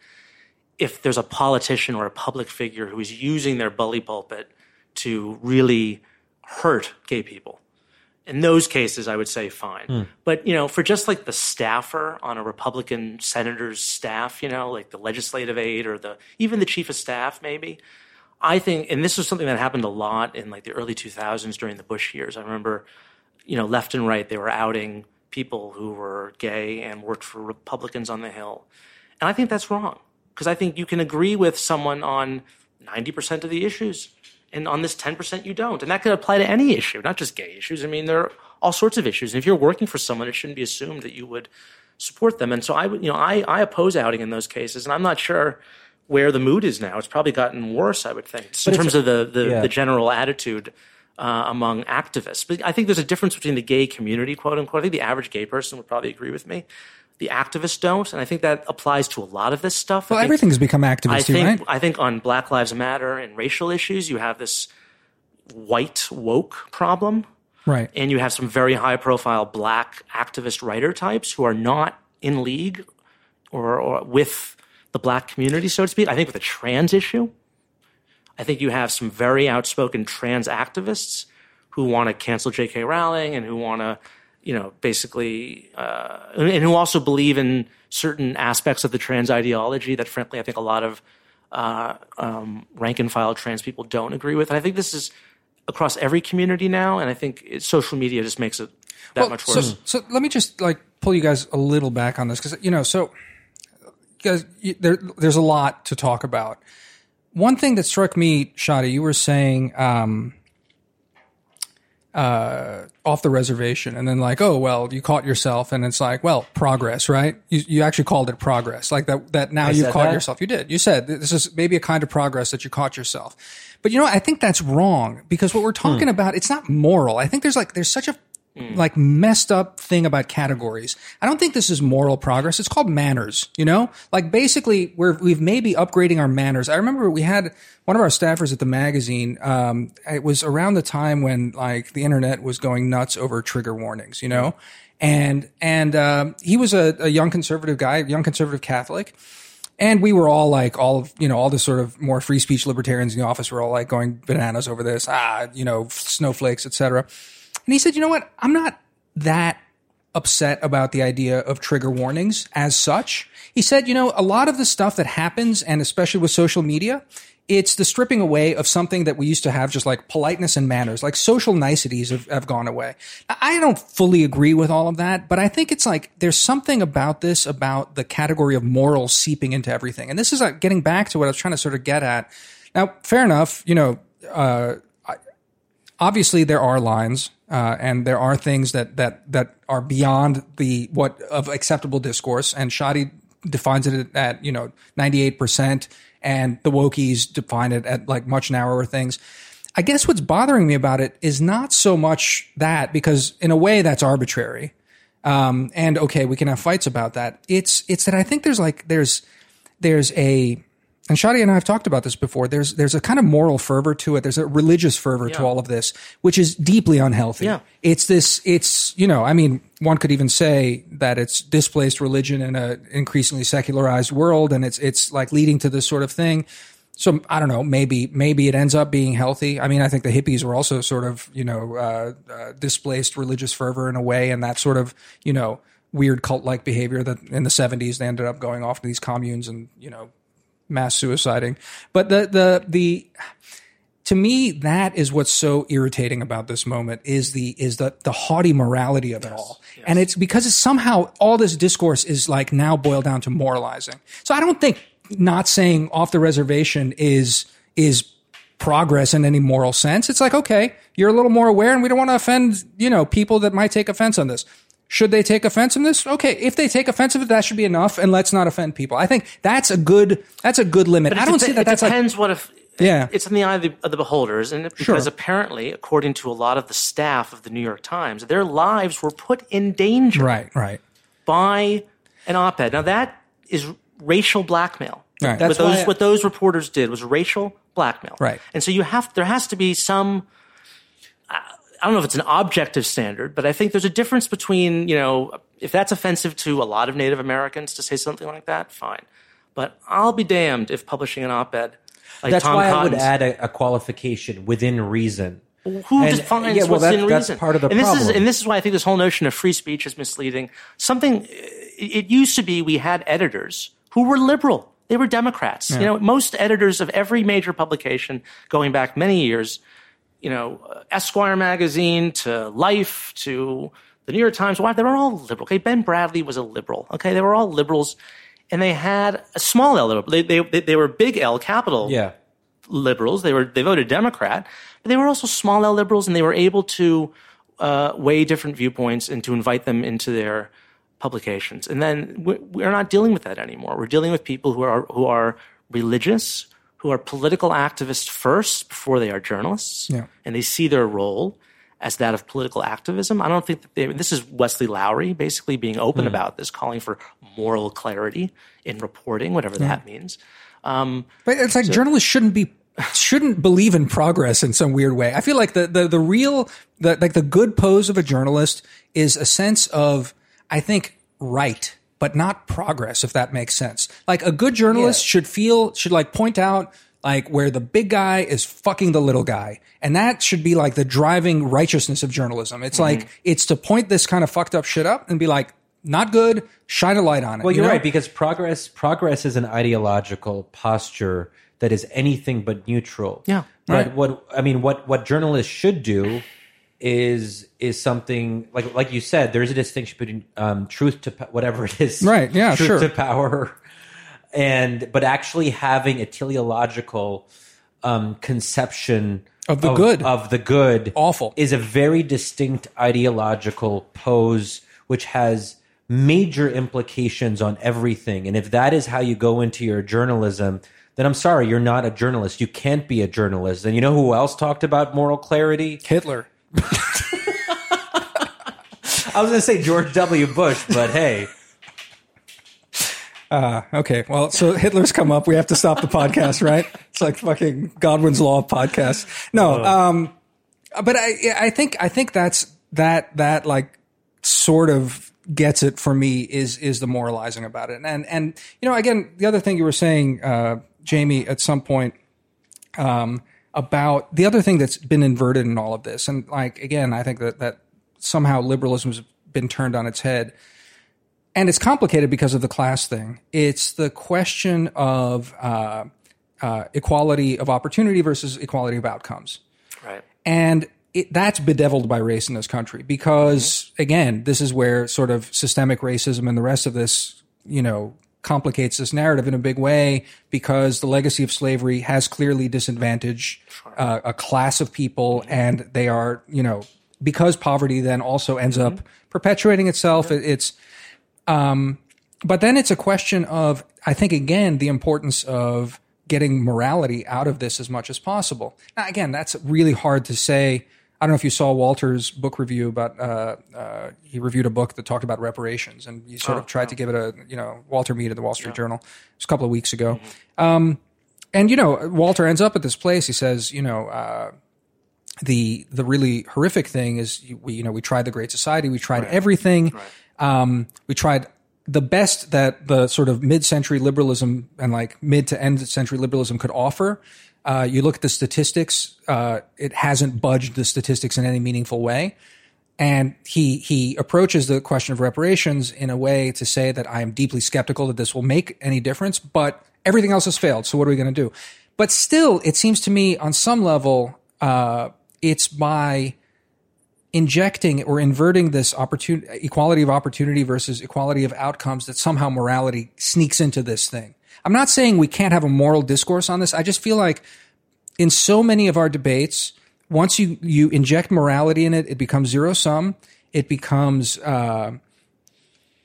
if there's a politician or a public figure who is using their bully pulpit to really hurt gay people. In those cases, I would say fine. Hmm. But you know, for just like the staffer on a Republican senator's staff, you know, like the legislative aide or the even the chief of staff, maybe. I think, and this was something that happened a lot in like the early 2000s during the Bush years. I remember, you know, left and right, they were outing people who were gay and worked for Republicans on the Hill. And I think that's wrong because I think you can agree with someone on 90% of the issues. And on this 10%, you don't. And that could apply to any issue, not just gay issues. I mean, there are all sorts of issues. And if you're working for someone, it shouldn't be assumed that you would support them. And so I would, you know, I, I oppose outing in those cases. And I'm not sure where the mood is now. It's probably gotten worse, I would think, in terms of the, the, yeah. the general attitude uh, among activists. But I think there's a difference between the gay community, quote unquote. I think the average gay person would probably agree with me. The activists don't, and I think that applies to a lot of this stuff. I well think- everything's become I activist, think right? I think on Black Lives Matter and racial issues, you have this white woke problem, Right. and you have some very high profile black activist writer types who are not in league or, or with the black community, so to speak. I think with the trans issue, I think you have some very outspoken trans activists who want to cancel J.K. Rowling and who want to, you know, basically, uh, and who also believe in certain aspects of the trans ideology that, frankly, I think a lot of uh, um, rank and file trans people don't agree with. And I think this is across every community now, and I think it, social media just makes it that Well, much so, worse. so let me just like pull you guys a little back on this because you know, so you you, there, there's a lot to talk about. One thing that struck me, Shadi, you were saying um, uh, off the reservation, and then like, oh well, you caught yourself, and it's like, well, progress, right? You you actually called it progress, like that. That now you've caught that? yourself. You did. You said this is maybe a kind of progress that you caught yourself. But you know. I think that's wrong because what we're talking about, it's not moral. I think there's like there's such a like messed up thing about categories. I don't think this is moral progress. It's called manners, you know? Like basically we're we've maybe upgrading our manners. I remember we had one of our staffers at the magazine, um, it was around the time when like the internet was going nuts over trigger warnings, you know? And and um, he was a, a young conservative guy, young conservative Catholic and we were all like all of you know all the sort of more free speech libertarians in the office were all like going bananas over this ah you know snowflakes etc and he said you know what? I'm not that upset about the idea of trigger warnings as such. He said you know a lot of the stuff that happens and especially with social media it's the stripping away of something that we used to have just like politeness and manners like social niceties have, have gone away. I don't fully agree with all of that but i think it's like there's something about this about the category of morals seeping into everything. And this is like getting back to what i was trying to sort of get at. Now fair enough you know uh, obviously there are lines uh, and there are things that that that are beyond the what of acceptable discourse. And Shadi defines it at you know 98% and the wokies define it at like much narrower things. I guess what's bothering me about it is not so much that because in a way that's arbitrary. Um, and okay we can have fights about that. It's it's that i think there's like there's there's a and Shadi and I have talked about this before. There's there's a kind of moral fervor to it. There's a religious fervor to all of this, which is deeply unhealthy. Yeah. It's this. It's you know. I mean, one could even say that it's displaced religion in a increasingly secularized world, and it's it's like leading to this sort of thing. So I don't know. Maybe maybe it ends up being healthy. I mean, I think the hippies were also sort of you know uh, uh, displaced religious fervor in a way, and that sort of you know weird cult like behavior that in the 70s they ended up going off to these communes and you know mass suiciding. But the the the to me that is what's so irritating about this moment is the is the the haughty morality of it all. And it's because it's somehow all this discourse is like now boiled down to moralizing. So I don't think not saying off the reservation is is progress in any moral sense. It's like, okay, you're a little more aware and we don't want to offend, you know, people that might take offense on this. Should they take offense in this? Okay, if they take offense of it, that should be enough, and let's not offend people. I think that's a good that's a good limit. I don't see that It that's like depends what if. Yeah. It's in the eye of the, of the beholder, isn't? Because Sure. apparently, according to a lot of the staff of the New York Times, their lives were put in danger right, right. by an op-ed. Now that is racial blackmail. Right. What That's those why- what those reporters did was racial blackmail. Right. And so you have there has to be some I I don't know if it's an objective standard, but I think there's a difference between, you know, if that's offensive to a lot of Native Americans to say something like that, fine. But I'll be damned if publishing an op-ed like That's Tom why I would add a, a qualification within reason. who And- defines yeah, well, what's that- in that's reason? part of the and this is problem. and this is why I think this whole notion of free speech is misleading. Something it it used to be we had editors who were liberal. They were Democrats. You know, most editors of every major publication going back many years, you know, Esquire magazine to Life to the New York Times, why they were all liberal. Okay, Ben Bradlee was a liberal. Okay, they were all liberals, and they had a small L liberal. They they they were big L capital Yeah. liberals. They were they voted Democrat, but they were also small L liberals, and they were able to uh, weigh different viewpoints and to invite them into their publications. And then we- we're not dealing with that anymore. We're dealing with people who are who are religious, who are political activists first before they are journalists, Yeah. and they see their role as that of political activism. I don't think that they, this is Wesley Lowery basically being open about this, calling for moral clarity in reporting, whatever that means. Um, But it's like journalists shouldn't be shouldn't believe in progress in some weird way. I feel like the the the real the like the good pose of a journalist is a sense of I think right, but not progress if that makes sense. Like a good journalist Yeah. should feel should like point out like where the big guy is fucking the little guy. And that should be like the driving righteousness of journalism. It's Mm-hmm. like, it's to point this kind of fucked up shit up and be like, not good, shine a light on it. Well, you you're know? right because progress progress is an ideological posture that is anything but neutral. Yeah. But Right. what I mean, what what journalists should do is is something like like you said. There is a distinction between um, truth to whatever it is, Right, yeah, truth sure. to power, and but actually having a teleological um, conception Of the good. of the good Awful. is a very distinct ideological pose which has major implications on everything and if that is how you go into your journalism then i'm sorry you're not a journalist you can't be a journalist and you know who else talked about moral clarity Hitler. <laughs> i was going to say george w bush but hey <laughs> Uh, Okay, well, so Hitler's come up. We have to stop the podcast, right? It's like fucking Godwin's law of podcasts. No, um, but I, I think, I think that's that that like sort of gets it for me is is the moralizing about it, and and you know, again, the other thing you were saying, uh, Jamie, at some point, um, about the other thing that's been inverted in all of this, and like again, I think that that somehow liberalism's been turned on its head and it's complicated because of the class thing. It's the question of uh, uh, equality of opportunity versus equality of outcomes, Right. and it, that's bedeviled by race in this country because again, this is where sort of systemic racism and the rest of this, you know, complicates this narrative in a big way because the legacy of slavery has clearly disadvantaged uh, a class of people, and they are, you know, because poverty then also ends up perpetuating itself. It, it's but then it's a question of, I think, again, the importance of getting morality out of this as much as possible. Now, again, that's really hard to say. I don't know if you saw Walter's book review about, uh, uh, he reviewed a book that talked about reparations and he sort of tried to give it a, you know, Walter Mead at the Wall Street Journal. It was a couple of weeks ago. Um, and, you know, Walter ends up at this place. He says, you know, uh, the the really horrific thing is you- we you know we tried the Great Society, we tried everything, um, we tried the best that the sort of mid-century liberalism and like mid to end century liberalism could offer. Uh, you look at the statistics; uh, it hasn't budged the statistics in any meaningful way. And he he approaches the question of reparations in a way to say that I am deeply skeptical that this will make any difference, but everything else has failed. So what are we going to do? But still, it seems to me on some level, uh, it's by injecting or inverting this opportunity, equality of opportunity versus equality of outcomes that somehow morality sneaks into this thing. I'm not saying we can't have a moral discourse on this. I just feel like in so many of our debates, once you, you inject morality in it, it becomes zero sum. It becomes, uh,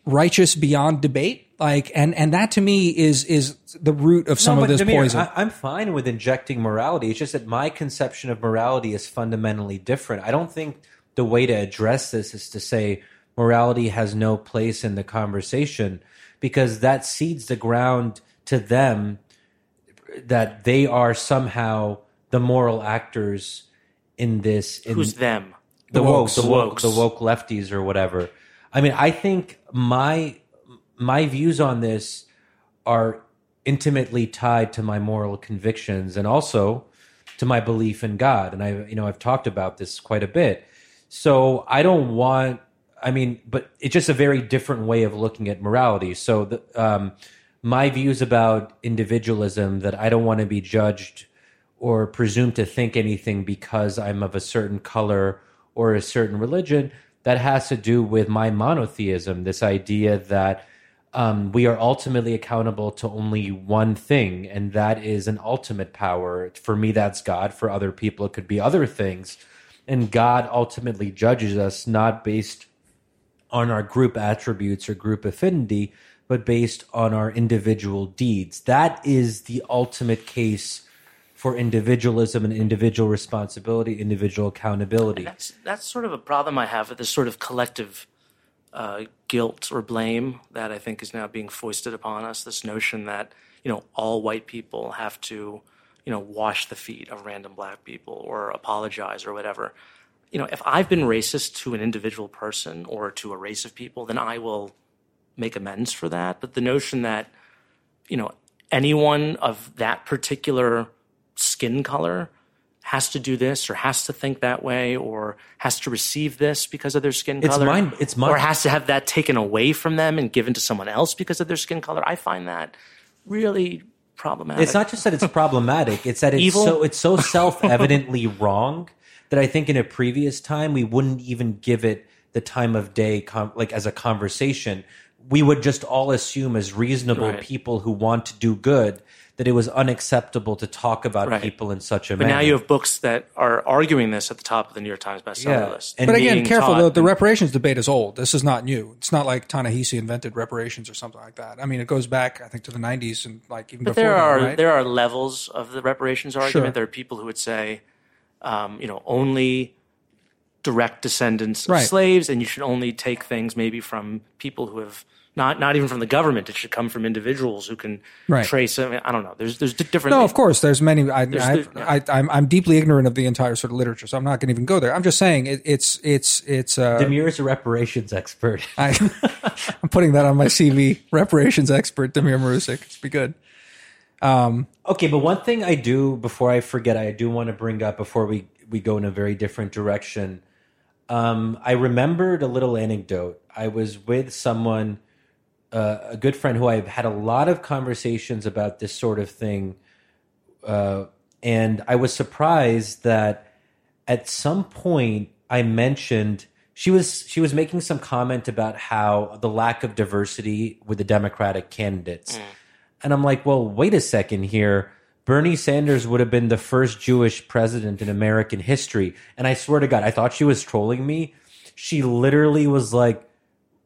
righteous beyond debate. Like, and, and that to me is, is the root of some No, of this Damir, poison. I, I'm fine with injecting morality. It's just that my conception of morality is fundamentally different. I don't think the way to address this is to say morality has no place in the conversation because that seeds the ground to them that they are somehow the moral actors in this. In, Who's them? the, woke, the woke, the woke lefties or whatever. I mean, I think my my views on this are intimately tied to my moral convictions and also to my belief in God. And I, you know, I've talked about this quite a bit. So I don't want. I mean, but it's just a very different way of looking at morality. So the, um, my views about individualism that I don't want to be judged or presume to think anything because I'm of a certain color or a certain religion. That has to do with my monotheism, this idea that um, we are ultimately accountable to only one thing, and that is an ultimate power. For me, that's God. For other people, it could be other things. And God ultimately judges us not based on our group attributes or group affinity, but based on our individual deeds. That is the ultimate case for individualism and individual responsibility, individual accountability. That's that's sort of a problem I have with this sort of collective uh, guilt or blame that I think is now being foisted upon us. This notion that you know all white people have to you know wash the feet of random black people or apologize or whatever. You know, if I've been racist to an individual person or to a race of people, then I will make amends for that. But the notion that you know anyone of that particular skin color has to do this or has to think that way or has to receive this because of their skin It's color mind- it's mind- or has to have that taken away from them and given to someone else because of their skin color i find that really problematic It's not just that it's problematic; it's that it's Evil? so it's so self evidently <laughs> wrong that I think in a previous time we wouldn't even give it the time of day, com- like as a conversation. We would just all assume as reasonable Right. people who want to do good that it was unacceptable to talk about Right. people in such a but manner. now you have books that are arguing this at the top of the new york times bestseller Yeah. list And But again, careful. taught The, the reparations debate is old. This is not new. It's not like Ta-Nehisi invented reparations or something like that. I mean, it goes back, I think, to the '90s and like even But before there that, are right? there are levels of the reparations argument. Sure. There are people who would say, um, you know, only direct descendants of Right. slaves, and you should only take things maybe from people who have not not even from the government. It should come from individuals who can Right. trace. I, mean, I don't know. There's there's different. No, of course. There's many. I, I, the- I, I'm, I'm deeply ignorant of the entire sort of literature, so I'm not going to even go there. I'm just saying it, it's it's it's. Uh, Damir is a reparations expert. I, <laughs> I'm putting that on my CV. Reparations expert Damir Marusic. It's be good. Okay, but one thing I do before I forget, I do want to bring up before we we go in a very different direction. Um, I remembered a little anecdote. I was with someone, uh, a good friend who I've had a lot of conversations about this sort of thing, uh, and I was surprised that at some point I mentioned she was she was making some comment about how the lack of diversity with the Democratic candidates. And I'm like, well, wait a second here. Bernie Sanders would have been the first Jewish president in American history. And I swear to God, I thought she was trolling me. She literally was like,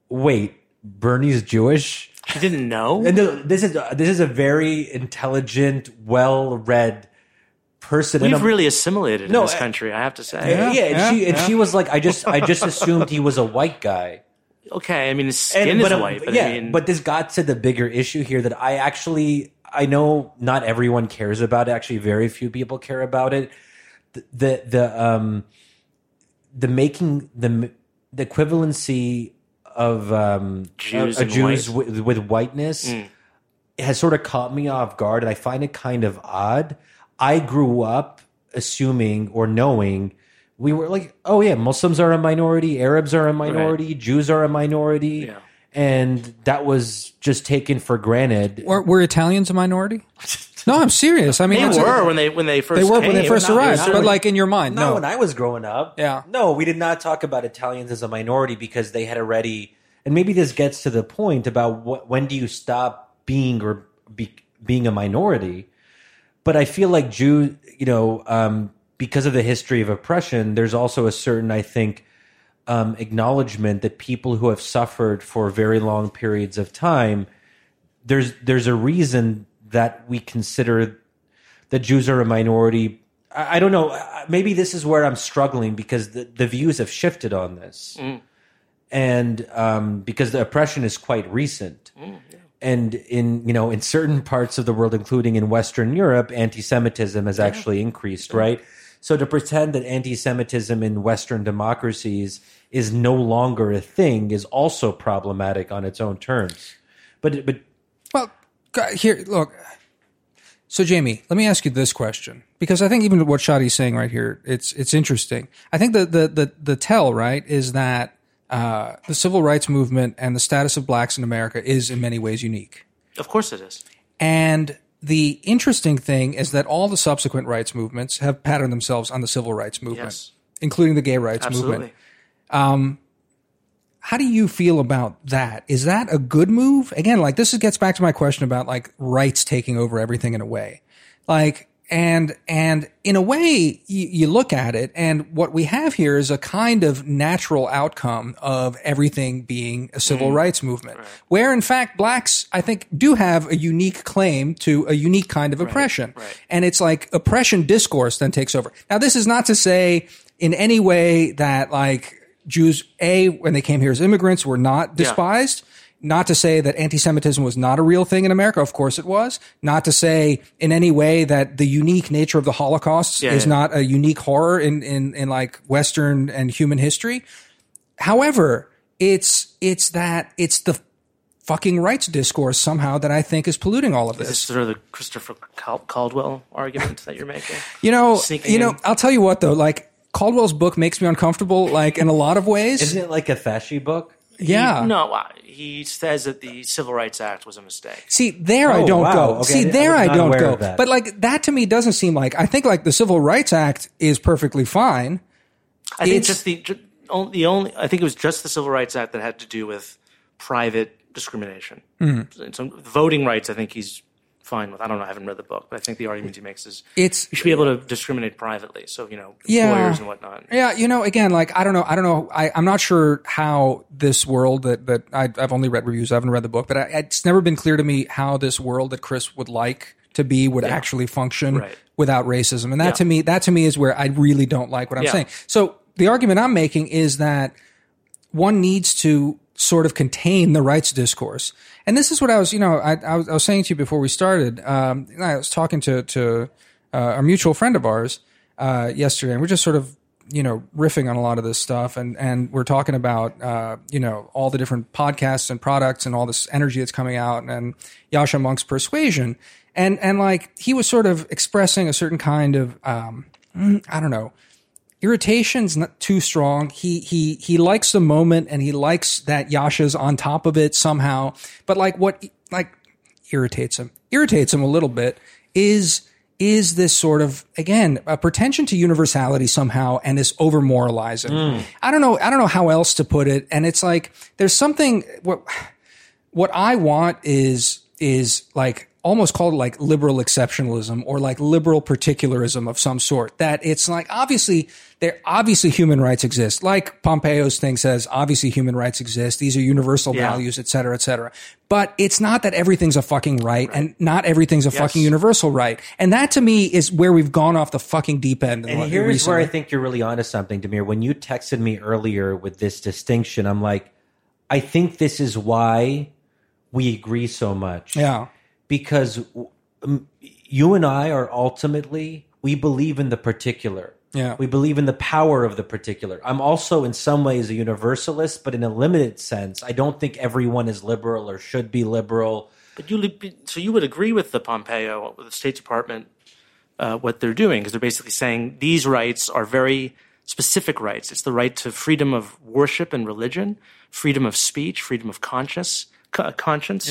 wait, Bernie's Jewish? She didn't know. And th- this is this is a very intelligent, well-read person. and We've really assimilated No, in this I- country. I have to say. yeah, Yeah, and yeah, she and she was like, I just I just <laughs> assumed he was a white guy. Okay, I mean his skin but, is white, but yeah, I mean, but this got to the bigger issue here that I actually I know not everyone cares about it. Actually, very few people care about it. The the, the um the making the the equivalency of um Jews of Jews white. with, with whiteness Mm. has sort of caught me off guard, and I find it kind of odd. I grew up assuming or knowing we were like, oh yeah, Muslims are a minority, Arabs are a minority, Jews are a minority, Yeah. and that was just taken for granted. Were, were Italians a minority? No, I'm serious. I mean, they it's a- were when they when they first they were when they first not- arrived, not but like in your mind, Not no. when I was growing up. Yeah. No, we did not talk about Italians as a minority because they had already. And maybe this gets to the point about what, when do you stop being or be, being a minority? But I feel like Jew, you know, um, because of the history of oppression, there's also a certain, I think, um, acknowledgement that people who have suffered for very long periods of time, there's there's a reason that we consider that Jews are a minority. I, I don't know. Maybe this is where I'm struggling because the, the views have shifted on this, and um, because the oppression is quite recent. And in you know in certain parts of the world, including in Western Europe, anti-Semitism has actually increased. Right. So to pretend that anti-Semitism in Western democracies is no longer a thing is also problematic on its own terms. But but Well, here, look. So, Jamie, let me ask you this question because I think even what Shadi's saying right here, it's it's interesting. I think the the the, the tell right is that uh, the civil rights movement and the status of blacks in America is in many ways unique. Of course it is. And the interesting thing is that all the subsequent rights movements have patterned themselves on the civil rights movement, Yes. including the gay rights movement. Absolutely. How do you feel about that? Is that a good move? Again, like this gets back to my question about like rights taking over everything in a way. Like, and, and in a way, you, you look at it and what we have here is a kind of natural outcome of everything being a civil mm. rights movement, where in fact blacks, I think, do have a unique claim to a unique kind of oppression. And it's like oppression discourse then takes over. Now, this is not to say in any way that like Jews, A, when they came here as immigrants, were not despised. Not to say that anti-Semitism was not a real thing in America. Of course it was. Not to say in any way that the unique nature of the Holocaust Yeah, is yeah. not a unique horror in, in, in like Western and human history. However, it's, it's that, it's the fucking rights discourse somehow that I think is polluting all of This is this. sort of the Christopher Cal- Caldwell argument that you're making. You know, Sneaking you know, in. I'll tell you what though, like Caldwell's book makes me uncomfortable, like in a lot of ways. Isn't it like a fashy book? Yeah. No, uh, he says that the Civil Rights Act was a mistake. See, there I Oh, don't wow. go. Okay, See, I- I there I, don't go. But like that to me doesn't seem like I think like the Civil Rights Act is perfectly fine. I think It's- just the the only I think it was just the Civil Rights Act that had to do with private discrimination. Mm-hmm. So voting rights, I think he's fine with. I don't know. I haven't read the book, but I think the argument he makes is It's you should be able to discriminate privately. So you know, Yeah. employers and whatnot. Yeah, you know, again, like I don't know, I don't know, I, I'm not sure how this world that that I, I've only read reviews, I haven't read the book, but I, it's never been clear to me how this world that Chris would like to be would actually function Right. without racism, and that Yeah. to me, that to me is where I really don't like what I'm Yeah. saying. So the argument I'm making is that one needs to sort of contain the rights discourse. And this is what I was, you know, I, I, was, I was saying to you before we started. Um, I was talking to to uh, a mutual friend of ours uh, yesterday, and we're just sort of, you know, riffing on a lot of this stuff, and and we're talking about, uh, you know, all the different podcasts and products and all this energy that's coming out, and Yascha Mounk's persuasion, and and like he was sort of expressing a certain kind of, um, mm, I don't know irritation's not too strong. He he he likes the moment and he likes that Yascha's on top of it somehow. But like what like irritates him, irritates him a little bit is is this sort of again a pretension to universality somehow and this over moralizing. Hmm. I don't know I don't know how else to put it. And it's like there's something what what I want is is like almost called like liberal exceptionalism or like liberal particularism of some sort. That it's like obviously there obviously human rights exist. Like Pompeo's thing says, obviously human rights exist. These are universal Yeah. values, et cetera, et cetera. But it's not that everything's a fucking right, and not everything's a fucking universal right. And that to me is where we've gone off the fucking deep end. And here's where I think you're really onto something, Damir. When you texted me earlier with this distinction, I'm like, I think this is why we agree so much. yeah. Because you and I are ultimately, we believe in the particular. Yeah. We believe in the power of the particular. I'm also, in some ways, a universalist, but in a limited sense. I don't think everyone is liberal or should be liberal. But you so you would agree with the Pompeo, with the State Department, uh, what they're doing because they're basically saying these rights are very specific rights. It's the right to freedom of worship and religion, freedom of speech, freedom of conscience, co- conscience,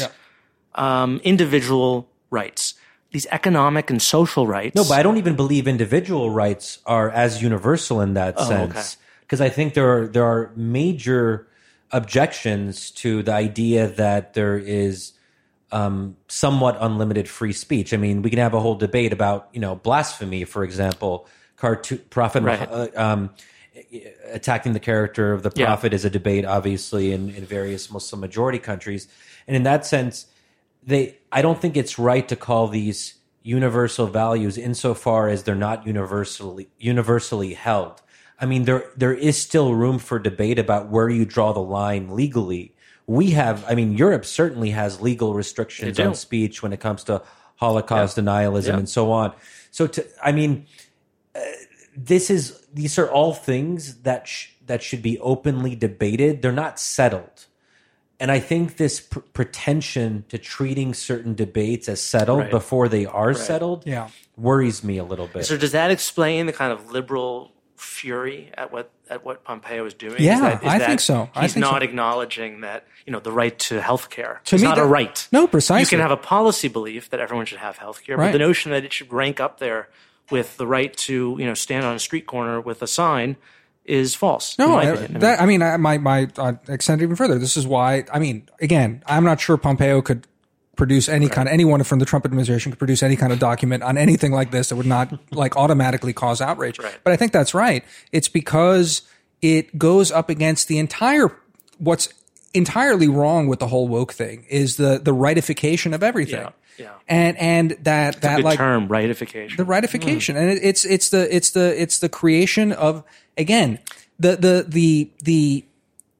um, individual rights. These economic and social rights. No, but I don't even believe individual rights are as universal in that Oh, sense. Because I think there are there are major objections to the idea that there is um, somewhat unlimited free speech. I mean, we can have a whole debate about you know blasphemy, for example. Cartoon prophet Right. uh, um, attacking the character of the Yeah. prophet is a debate, obviously, in, in various Muslim majority countries, and in that sense, they I don't think it's right to call these universal values insofar as they're not universally universally held. I mean there there is still room for debate about where you draw the line legally. We have I mean Europe certainly has legal restrictions on speech when it comes to Holocaust denialism Yeah. and so on. So to I mean uh, this is these are all things that sh- that should be openly debated. They're not settled. And I think this pr- pretension to treating certain debates as settled Right. before they are settled Yeah. worries me a little bit. So does that explain the kind of liberal fury at what at what Pompeo is doing? Yeah, Is that- is I that think so. I He's think so. not acknowledging that you know the right to health care. To It's me, not a right. No, precisely. You can have a policy belief that everyone should have health care, Right. but the notion that it should rank up there with the right to you know stand on a street corner with a sign is false. No, I, mean, that I mean, I, my my uh, extend even further. This is why I mean, again, I'm not sure Pompeo could produce any kind of anyone from the Trump administration could produce any kind of document on anything like this that would not <laughs> like automatically cause outrage. Right. But I think that's right. It's because it goes up against the entire what's entirely wrong with the whole woke thing is the the rightification of everything. Yeah, yeah. And and that that good like term rightification. the ratification and it, it's it's the it's the it's the creation of again the the the the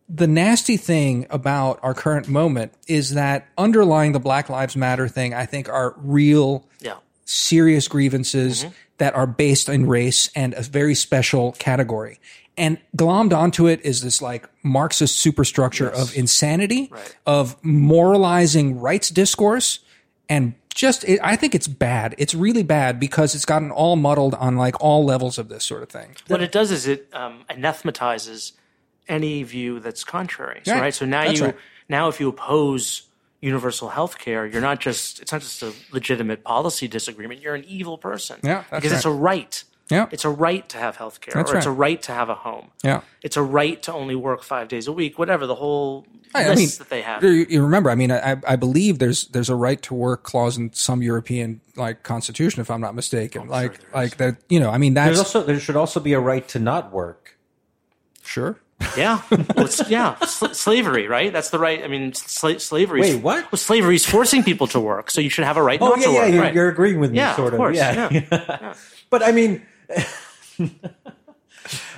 the nasty thing about our current moment is that underlying the black lives matter thing i think are real yeah. serious grievances mm-hmm. that are based in race and a very special category and glommed onto it is this like Marxist superstructure of insanity, of moralizing rights discourse, and just it, I think it's bad. It's really bad because it's gotten all muddled on like all levels of this sort of thing. what it does is it um, anathematizes any view that's contrary. So, Right. right. So now That's you right. now if you oppose universal health care, you're not just it's not just a legitimate policy disagreement. You're an evil person. Yeah, that's because it's a right. Yeah. It's a right to have health care, That's or it's a right to have a home. Yeah. It's a right to only work five days a week. Whatever the whole I, list I mean, that they have. You, you remember? I mean, I, I believe there's there's a right to work clause in some European like constitution, if I'm not mistaken. Oh, like like that. You know, I mean, There's also there should also be a right to not work. sure. Yeah, <laughs> well, it's, yeah, Sl- slavery, right? That's the right. I mean, sla- slavery. Wait, what? Well, slavery is forcing people to work, so you should have a right Oh not yeah, to yeah, work. you're, right. you're agreeing with me, Yeah, sort of course, Yeah. <laughs> but I mean, <laughs>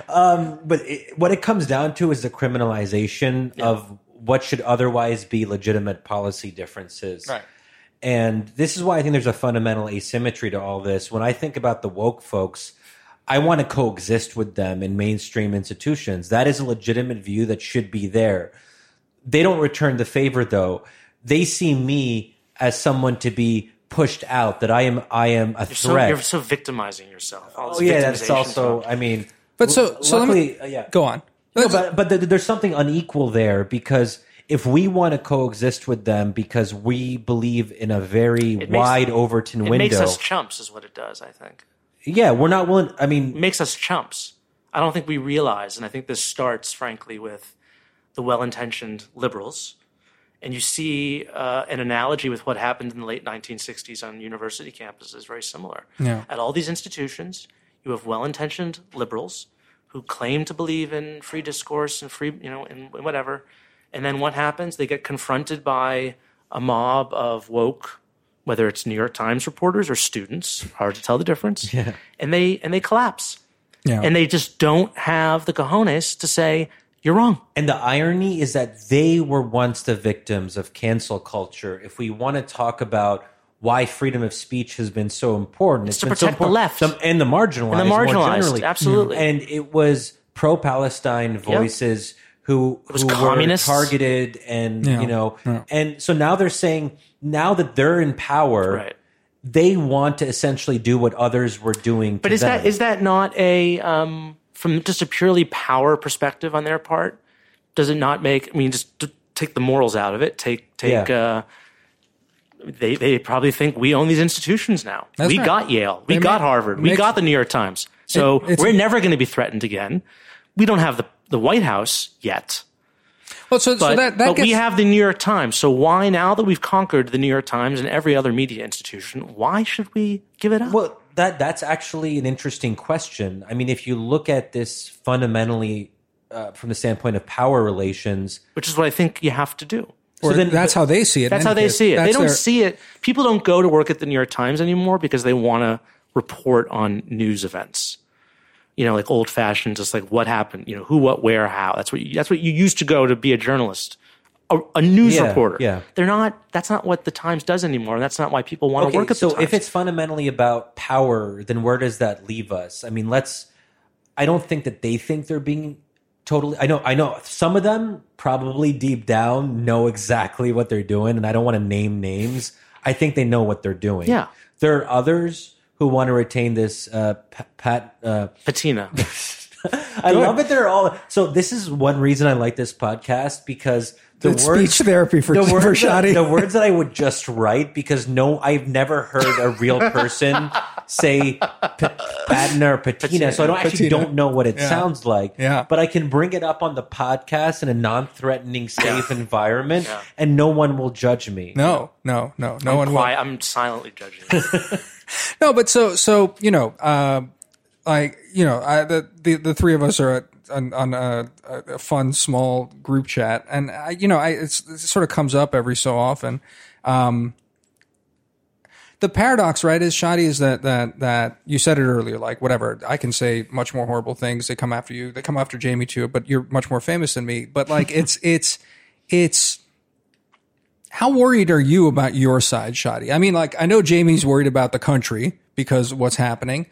um, but it, what it comes down to is the criminalization of what should otherwise be legitimate policy differences. Right. And this is why I think there's a fundamental asymmetry to all this. When I think about the woke folks, I want to coexist with them in mainstream institutions. That is a legitimate view that should be there. They don't return the favor though. They see me as someone to be pushed out, that I am I am a so threat. you're so victimizing yourself. All oh yeah, that's also. I mean But so so let luckily, me uh, yeah. go on. No, but but th- there's something unequal there because if we want to coexist with them because we believe in a very makes- wide Overton it window, makes us chumps, is what it does. I think yeah, we're not willing. I it mean, makes us chumps. I don't think we realize, and I think this starts, frankly, with the well-intentioned liberals. And you see uh, an analogy with what happened in the late 1960s on university campuses, very similar. Yeah. At all these institutions, you have well-intentioned liberals who claim to believe in free discourse and free, you know, and whatever. And then what happens? They get confronted by a mob of woke, whether it's New York Times reporters or students, hard to tell the difference. Yeah. And they and they collapse. Yeah. And they just don't have the cojones to say, you're wrong. and the irony is that they were once the victims of cancel culture. If we want to talk about why freedom of speech has been so important, it's to been so the left. and the marginalized, And the marginalized, absolutely. And it was pro-Palestine voices who, who were targeted, and Yeah. you know, Yeah. and so now they're saying now that they're in power, Right. they want to essentially do what others were doing. But is that is that not a um, from just a purely power perspective on their part? Does it not make? I mean, just take the morals out of it. Take take. Yeah. Uh, they they probably think we own these institutions now. That's we right. got Yale. We They got make- Harvard. We got the New York Times. So It- we're never going to be threatened again. We don't have the the White House yet. well, so, so But, that that but gets we have the New York Times. So why now that we've conquered the New York Times and every other media institution, why should we give it up? Well, that that's actually an interesting question. I mean, if you look at this fundamentally uh, from the standpoint of power relations, Which is what I think you have to do. or so then- that's how they see it. That's how they case. see it. they don't their- see it. People don't go to work at the New York Times anymore because they want to report on news events. You know, like old fashioned, just like what happened. You know, who, what, where, how. That's what you, that's what you used to go to be a journalist, a, a news Yeah, reporter. yeah. they're not. That's not what the Times does anymore. And that's not why people want to okay, work at so the Times. if it's fundamentally about power, then where does that leave us? I mean, let's. I don't think that they think they're being totally. I know. I know some of them probably deep down know exactly what they're doing, and I don't want to name names. I think they know what they're doing. Yeah. there are others who want to retain this uh, pat. Uh, patina. <laughs> <laughs> I love it. They're all so. This is one reason I like this podcast because the It's words, speech therapy for- the <laughs> for words, that, the words that I would just write because no, I've never heard a real person <laughs> say pa- patina or patina, so I don't actually Patina. don't know what it Yeah. sounds like. Yeah. but I can bring it up on the podcast in a non-threatening, safe environment, and no one will judge me. No, no, no, no one will. Why I'm silently judging. No, but so so you know, uh, like you know, I, the, the the three of us are at, on, on a, a fun small group chat, and I, you know, I it's, it sort of comes up every so often. Um, the paradox, right, is Shadi is that that that you said it earlier, like whatever. I can say much more horrible things. They come after you. They come after Jamie too, but you're much more famous than me. But like, <laughs> it's it's it's how worried are you about your side, Shadi? I mean, like, I know Jamie's worried about the country because of what's happening.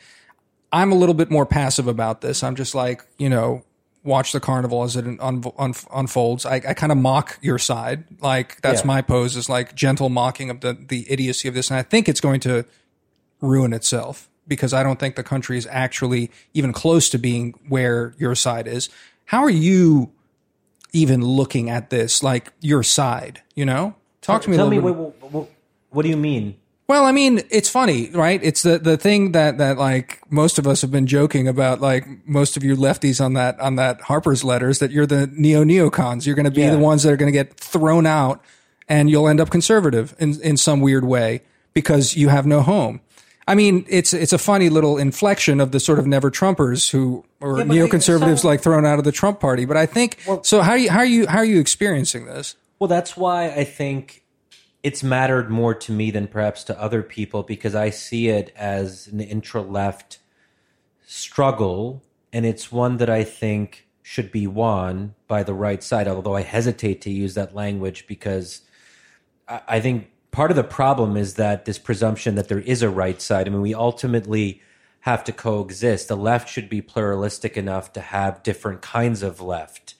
I'm a little bit more passive about this. I'm just like, you know, watch the carnival as it un- un- unfolds. I, I kind of mock your side. Like that's Yeah. my pose is like gentle mocking of the the idiocy of this, and I think it's going to ruin itself because I don't think the country is actually even close to being where your side is. How are you even looking at this? Like your side, you know? Talk to me a Tell little me what, what, what do you mean? Well, I mean, it's funny, right? It's the the thing that that like most of us have been joking about. Like most of you lefties on that on that Harper's letters, that you're the neo neocons. You're going to be Yeah. the ones that are going to get thrown out, and you'll end up conservative in in some weird way because you have no home. I mean, it's it's a funny little inflection of the sort of never Trumpers who or Yeah, neoconservatives like thrown out of the Trump party. But I think so. How are you how are you how are you experiencing this? Well, that's why I think it's mattered more to me than perhaps to other people because I see it as an intra left struggle, and it's one that I think should be won by the right side. Although I hesitate to use that language because I, I think part of the problem is that this presumption that there is a right side. I mean, we ultimately have to coexist. The left should be pluralistic enough to have different kinds of left.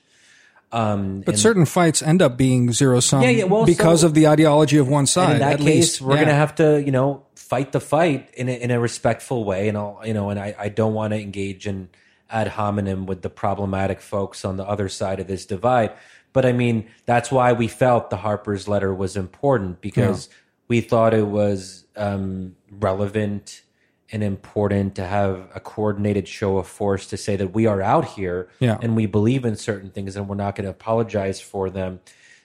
Um, But certain fights end up being zero sum Yeah, yeah, well, because so- of the ideology of one side. In that at case, least, we're Yeah. going to have to, you know, fight the fight in a, in a respectful way. And I'll, you know, and I, I don't want to engage in ad hominem with the problematic folks on the other side of this divide. But I mean, that's why we felt the Harper's letter was important because we thought it was um, relevant and important to have a coordinated show of force to say that we are out here Yeah. and we believe in certain things and we're not going to apologize for them.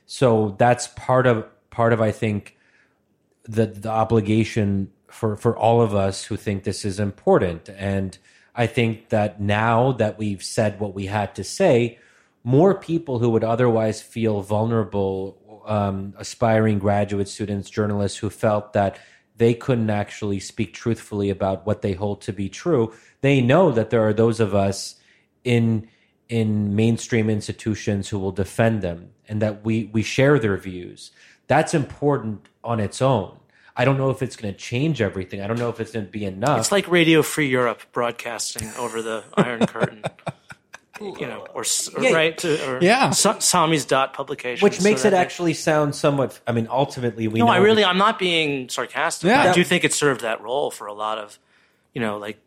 So that's part of part of I think the the obligation for for all of us who think this is important and I think that now that we've said what we had to say more people who would otherwise feel vulnerable um, aspiring graduate students journalists who felt that they couldn't actually speak truthfully about what they hold to be true. They know that there are those of us in in mainstream institutions who will defend them and that we we share their views. That's important on its own. I don't know if it's going to change everything. I don't know if it's going to be enough. It's like Radio Free Europe broadcasting over the Iron Curtain. <laughs> You know, or, or Yeah. right to or Yeah. Sa- samizdat publication, which makes so it that- actually sound somewhat i mean ultimately we No, know I really, I'm not being sarcastic. Yeah. I do think it served that role for a lot of, you know, like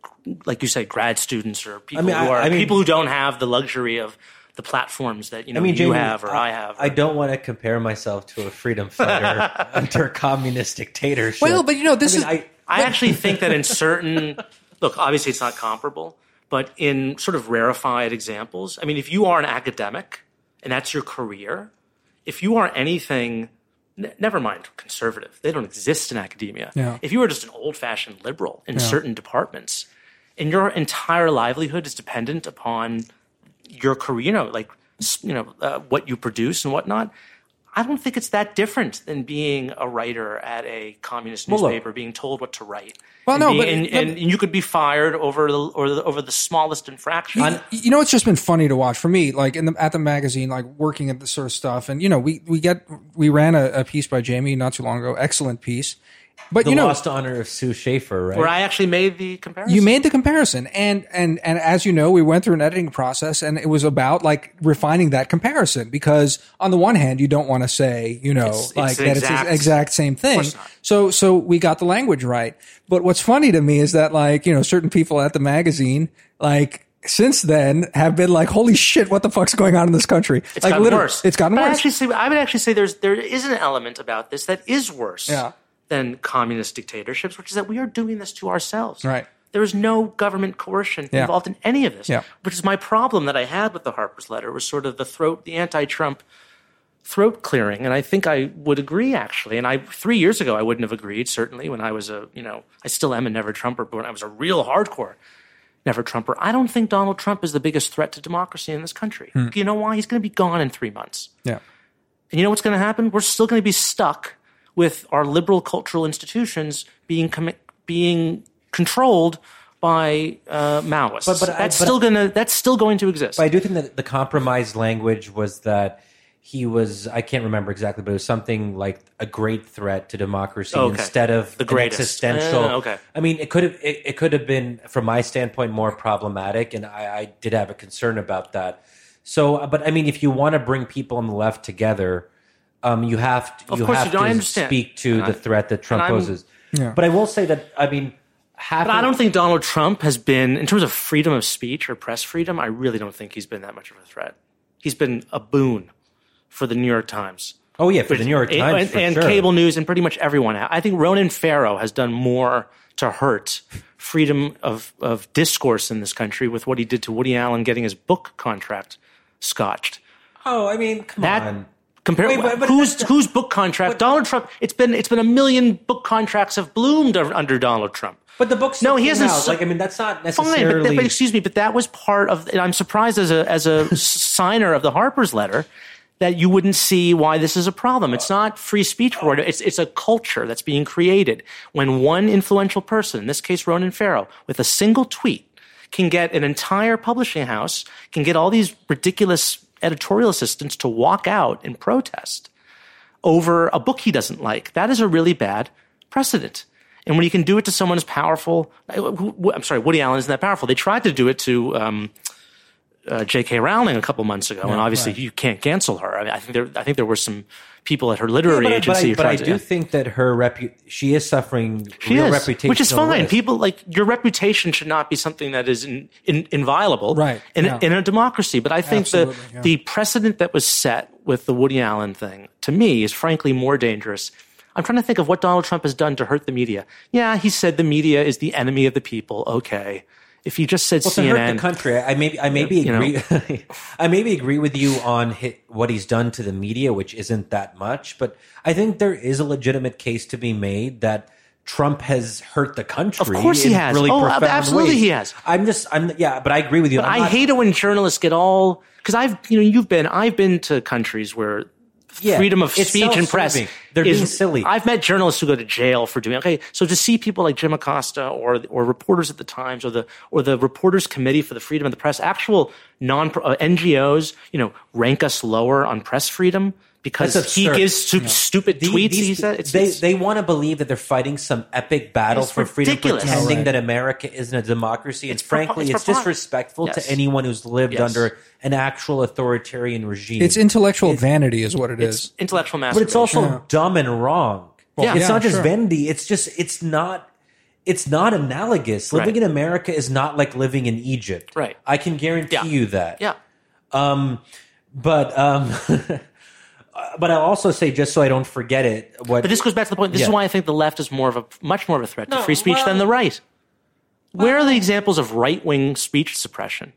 like you said, grad students or people mean, who are I mean- people who don't have the luxury of the platforms that you know I mean, you Jamie, have or I, have. I don't want to compare myself to a freedom fighter <laughs> under a communist dictatorship. Well, but you know, this I mean, is I, I actually think that in certain look, obviously it's not comparable, but in sort of rarefied examples, I mean, if you are an academic and that's your career, if you are anything, n- never mind conservative, they don't exist in academia. Yeah. If you are just an old-fashioned liberal in certain departments, and your entire livelihood is dependent upon your career, you know, like you know uh, what you produce and whatnot. I don't think it's that different than being a writer at a communist newspaper, being told what to write. Well, no, being- but- and, but- and, you could be fired over the or the, over the smallest infraction. Y- you know, it's just been funny to watch. For me, like in the at the magazine, like working at this sort of stuff, and you know, we we get we ran a, a piece by Jamie not too long ago, excellent piece, but the you know, lost honor of Sue Schafer, right? where I actually made the comparison. you made the comparison, and and and as you know, we went through an editing process, and it was about like refining that comparison because on the one hand, you don't want to say, you know, It's- it's like the that it's exact- the exact same thing. So so we got the language right, but what's funny to me is that like you know certain people at the magazine like. Since then, have been like, "Holy shit! What the fuck's going on in this country?" It's like, gotten worse. It's gotten But I worse. actually say I would actually say there's there is an element about this that is worse Yeah. Than communist dictatorships, which is that we are doing this to ourselves. Right. There is no government coercion Yeah. involved in any of this. Yeah. Which is my problem that I had with the Harper's letter was sort of the throat, the anti-Trump throat clearing, and I think I would agree actually. And I three years ago I wouldn't have agreed certainly when I was a you know I still am a never Trumper, but when I was a real hardcore never Trumper, I don't think Donald Trump is the biggest threat to democracy in this country. Hmm. You know why? He's going to be gone in three months. yeah, And you know what's going to happen? We're still going to be stuck with our liberal cultural institutions being commi- being controlled by uh, Maoists. But- but I- that's but- still going to that's still going to exist. But I do think that the compromise language was that he was I can't remember exactly, but it was something like a great threat to democracy Okay. instead of The an greatest. existential. Uh, okay. I mean, it could have it, it could have been from my standpoint more problematic, and I, I did have a concern about that. So, but I mean, if you want to bring people on the left together, um, you have to, Of you course have you do. I to understand. speak to And the I- threat that Trump and I'm- poses. Yeah. But I will say that I mean, half But I of- don't think Donald Trump has been, in terms of freedom of speech or press freedom, I really don't think he's been that much of a threat. He's been a boon for the New York Times. Oh yeah, for the New York Times and, for and sure. cable news and pretty much everyone. I think Ronan Farrow has done more to hurt freedom of, of discourse in this country with what he did to Woody Allen getting his book contract scotched. Oh, I mean, come That on. Compare Wait, but- but whose whose book contract? Donald Trump. It's been it's been a million book contracts have bloomed under Donald Trump. But the book's No, he hasn't out. Like I mean, that's not Fine, necessarily. but, but excuse me, but that was part of. And I'm surprised as a as a <laughs> signer of the Harper's letter that you wouldn't see why this is a problem. It's not free speech for it. It's it's a culture that's being created when one influential person, in this case Ronan Farrow, with a single tweet, can get an entire publishing house, can get all these ridiculous editorial assistants to walk out and protest over a book he doesn't like. That is a really bad precedent. And when you can do it to someone as powerful, who- I'm sorry, Woody Allen isn't that powerful. They tried to do it to um, uh, J.K. Rowling a couple months ago, and obviously you can't cancel her. I, mean, I think there, I think there were some people at her literary but, I- but agency. I, but I do to, think that her repu- she is suffering she real is, reputation, which is fine. People like your reputation should not be something that is in, in, inviolable, Right, In, yeah. in a democracy. But I think the yeah. the precedent that was set with the Woody Allen thing to me is frankly more dangerous. I'm trying to think of what Donald Trump has done to hurt the media. Yeah, he said the media is the enemy of the people. Okay, if you just said Well, to CNN, hurt the country, I maybe I maybe You know. agree. <laughs> I maybe agree with you on hi what he's done to the media, which isn't that much. But I think there is a legitimate case to be made that Trump has hurt the country. Of course he has. Really Oh, absolutely ways. he has. I'm just, I'm yeah, but I agree with you. I'm I hate it when journalists get all because I've you know you've been I've been to countries where Yeah, freedom of speech and press. They're is, being silly. I've met journalists who go to jail for doing okay. So to see people like Jim Acosta or or reporters at the Times or the or the Reporters Committee for the Freedom of the Press, actual non uh, NGOs, you know, rank us lower on press freedom because That's he gives stu- stupid The- tweets. these- he said it's, they it's- they want to believe that they're fighting some epic battle It's for freedom, ridiculous. pretending Right. that America isn't a democracy. And It's for- frankly, it's it's, for disrespectful Yes. to anyone who's lived Yes. under an actual authoritarian regime. It's intellectual vanity, is what it it's is. intellectual but it's masturbation. also dumb and wrong. Yeah. it's Yeah, not just sure. vanity. It's just it's not. It's not analogous. Living Right. in America is not like living in Egypt. Right. I can guarantee Yeah. you that. yeah. Um, but um, <laughs> but I'll also say just so I don't forget it. What But this goes back to the point. This is why I think the left is more of a much more of a threat to free speech well- than the right. Where are the examples of right wing speech suppression?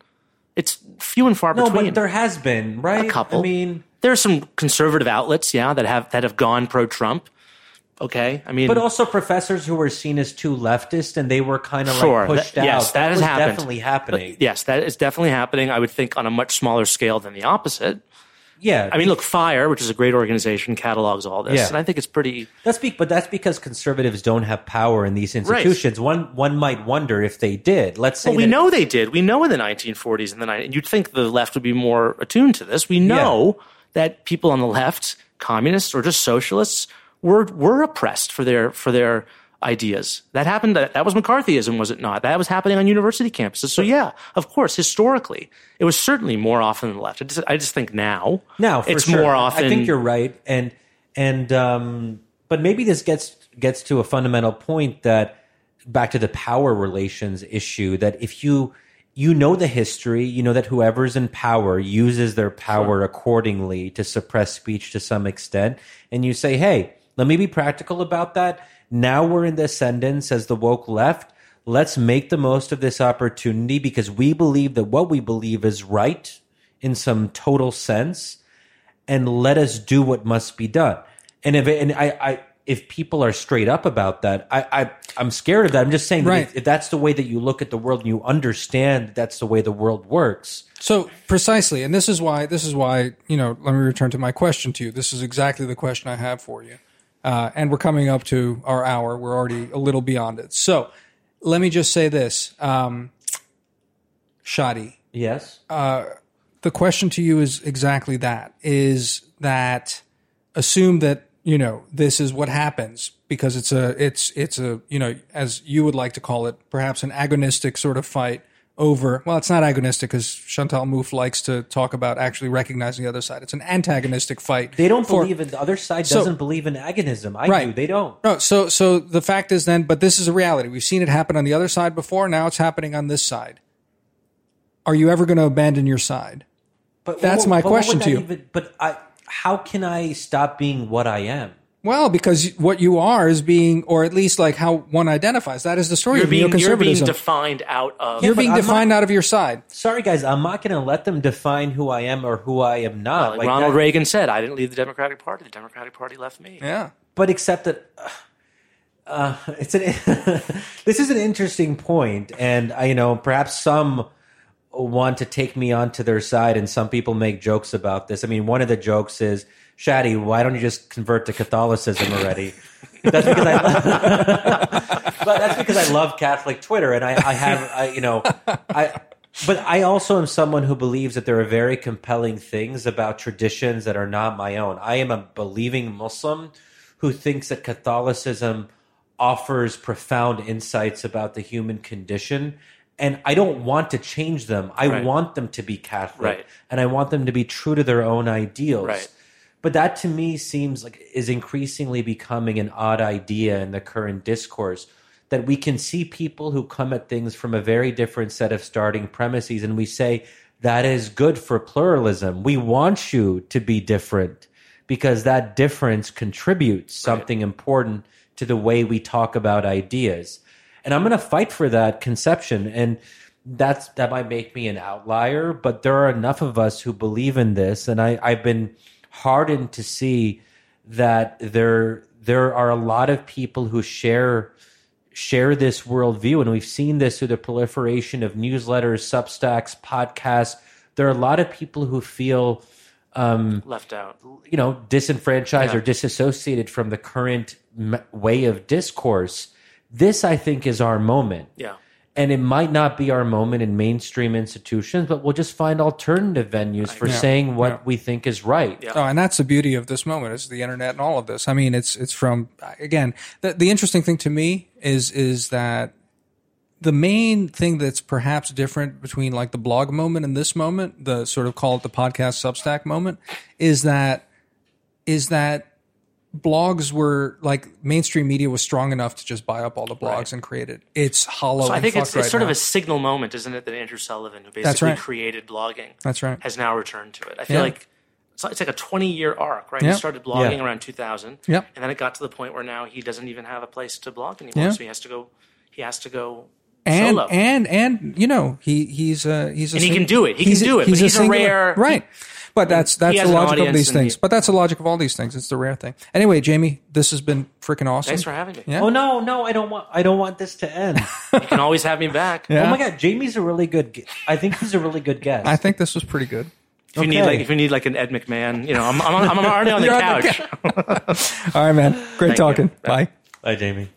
It's few and far No, between. but there has been, right? a couple. I mean, there are some conservative outlets, yeah, that have that have gone pro Trump. Okay, I mean, but also professors who were seen as too leftist and they were kind of Sure, like pushed that- out. yes, that has was happened. definitely happening. yes, that is definitely happening. I would think on a much smaller scale than the opposite. Yeah, I mean, look, Fire, which is a great organization, catalogs all this, Yeah. and I think it's pretty. that's be- but that's because conservatives don't have power in these institutions. One one might wonder if they did. Let's say Well, we know they did. We know in the 1940s and the 90s, you'd think the left would be more attuned to this. We know that people on the left, communists or just socialists, were were oppressed for their for their ideas. That happened. That, that was McCarthyism, was it not? That was happening on university campuses. So yeah, of course, historically, it was certainly more often than the left. I just, I just think now, Now, for it's sure. more often. I think you're right, and and um, but maybe this gets gets to a fundamental point that back to the power relations issue. That if you you know the history, you know that whoever's in power uses their power accordingly to suppress speech to some extent, and you say, hey, let me be practical about that. Now we're in the ascendance as the woke left. Let's make the most of this opportunity because we believe that what we believe is right in some total sense and let us do what must be done. And if and I, I if people are straight up about that, I, I I'm scared of that. I'm just saying that Right. if, if that's the way that you look at the world and you understand that that's the way the world works. So precisely, and this is why this is why you know. Let me return to my question to you. This is exactly the question I have for you, uh, and we're coming up to our hour. We're already a little beyond it. So let me just say this, um, Shadi. Yes. the question to you is exactly that is that assume that you know this is what happens because it's a it's it's a you know as you would like to call it perhaps an agonistic sort of fight over well it's not agonistic because Chantal Mouffe likes to talk about actually recognizing the other side it's an antagonistic fight They don't for- believe in the other side So- doesn't believe in agonism. I Right. do. They don't. No, so so the fact is then, but this is a reality. We've seen it happen on the other side before. Now it's happening on this side. Are you ever going to abandon your side? But That's my what would question to you. even- but I, how can I stop being what I am? Well, because what you are is being, or at least like how one identifies. That is the story You're of being, you're being defined out of. You're but being I'm defined out of your side. Sorry, guys, I'm not going to let them define who I am or who I am not. like Like Ronald that- Reagan said, I didn't leave the Democratic Party. The Democratic Party left me. Yeah. but except that uh, uh, it's an <laughs> this is an interesting point, and I, you know perhaps some want to take me onto their side, and some people make jokes about this. I mean, one of the jokes is, "Shadi, why don't you just convert to Catholicism already?" That's because I, <laughs> but that's because I love Catholic Twitter, and I, I have, I, you know, I. But I also am someone who believes that there are very compelling things about traditions that are not my own. I am a believing Muslim who thinks that Catholicism offers profound insights about the human condition. And I don't want to change them. I Right. want them to be Catholic. Right. And I want them to be true to their own ideals. Right. But that to me seems like is increasingly becoming an odd idea in the current discourse that we can see people who come at things from a very different set of starting premises and we say that is good for pluralism. We want you to be different because that difference contributes something important to the way we talk about ideas. And I'm going to fight for that conception and that's that might make me an outlier, but there are enough of us who believe in this and I I've been hardened to see that there there are a lot of people who share share this worldview, and we've seen this through the proliferation of newsletters, Substacks, podcasts. There are a lot of people who feel um, Left out. you know disenfranchised Yeah. or disassociated from the current m- way of discourse. This, I think, is our moment. Yeah. And it might not be our moment in mainstream institutions, but we'll just find alternative venues for Yeah. saying what Yeah. we think is right. Yeah. Oh, and that's the beauty of this moment is the internet and all of this. I mean, it's it's from again. The, the interesting thing to me is is that the main thing that's perhaps different between like the blog moment and this moment, the sort of call it the podcast Substack moment, is that is that blogs were like mainstream media was strong enough to just buy up all the blogs and create it. It's hollow. So I think it's, it's right sort of a signal moment, isn't it, that Andrew Sullivan, who basically right. created blogging, That's right. has now returned to it. I feel Yeah. like it's like, it's like a 20 year arc, right? Yeah. He started blogging Yeah. around 2000. Yep. And then it got to the point where now he doesn't even have a place to blog anymore. Yeah. So he has to go, he has to go and solo. and and you know he he's a he's a And he sing- can do it. He can do it, but he's a singular- rare- right. But that's that's the logic of these things. he- but that's the logic of all these things. It's the rare thing. Anyway, Jamie, this has been freaking awesome. Thanks for having me. Yeah. Oh no, no, I don't want. I don't want this to end. <laughs> You can always have me back. Yeah. Oh my god, Jamie's a really good. I think he's a really good guest. I think this was pretty good. If you need like if you need like an Ed McMahon, you know, I'm I'm, I'm already on the <laughs> You're on the couch. <laughs> All right, man. Great Thank you. talking. Bye. Bye, Jamie.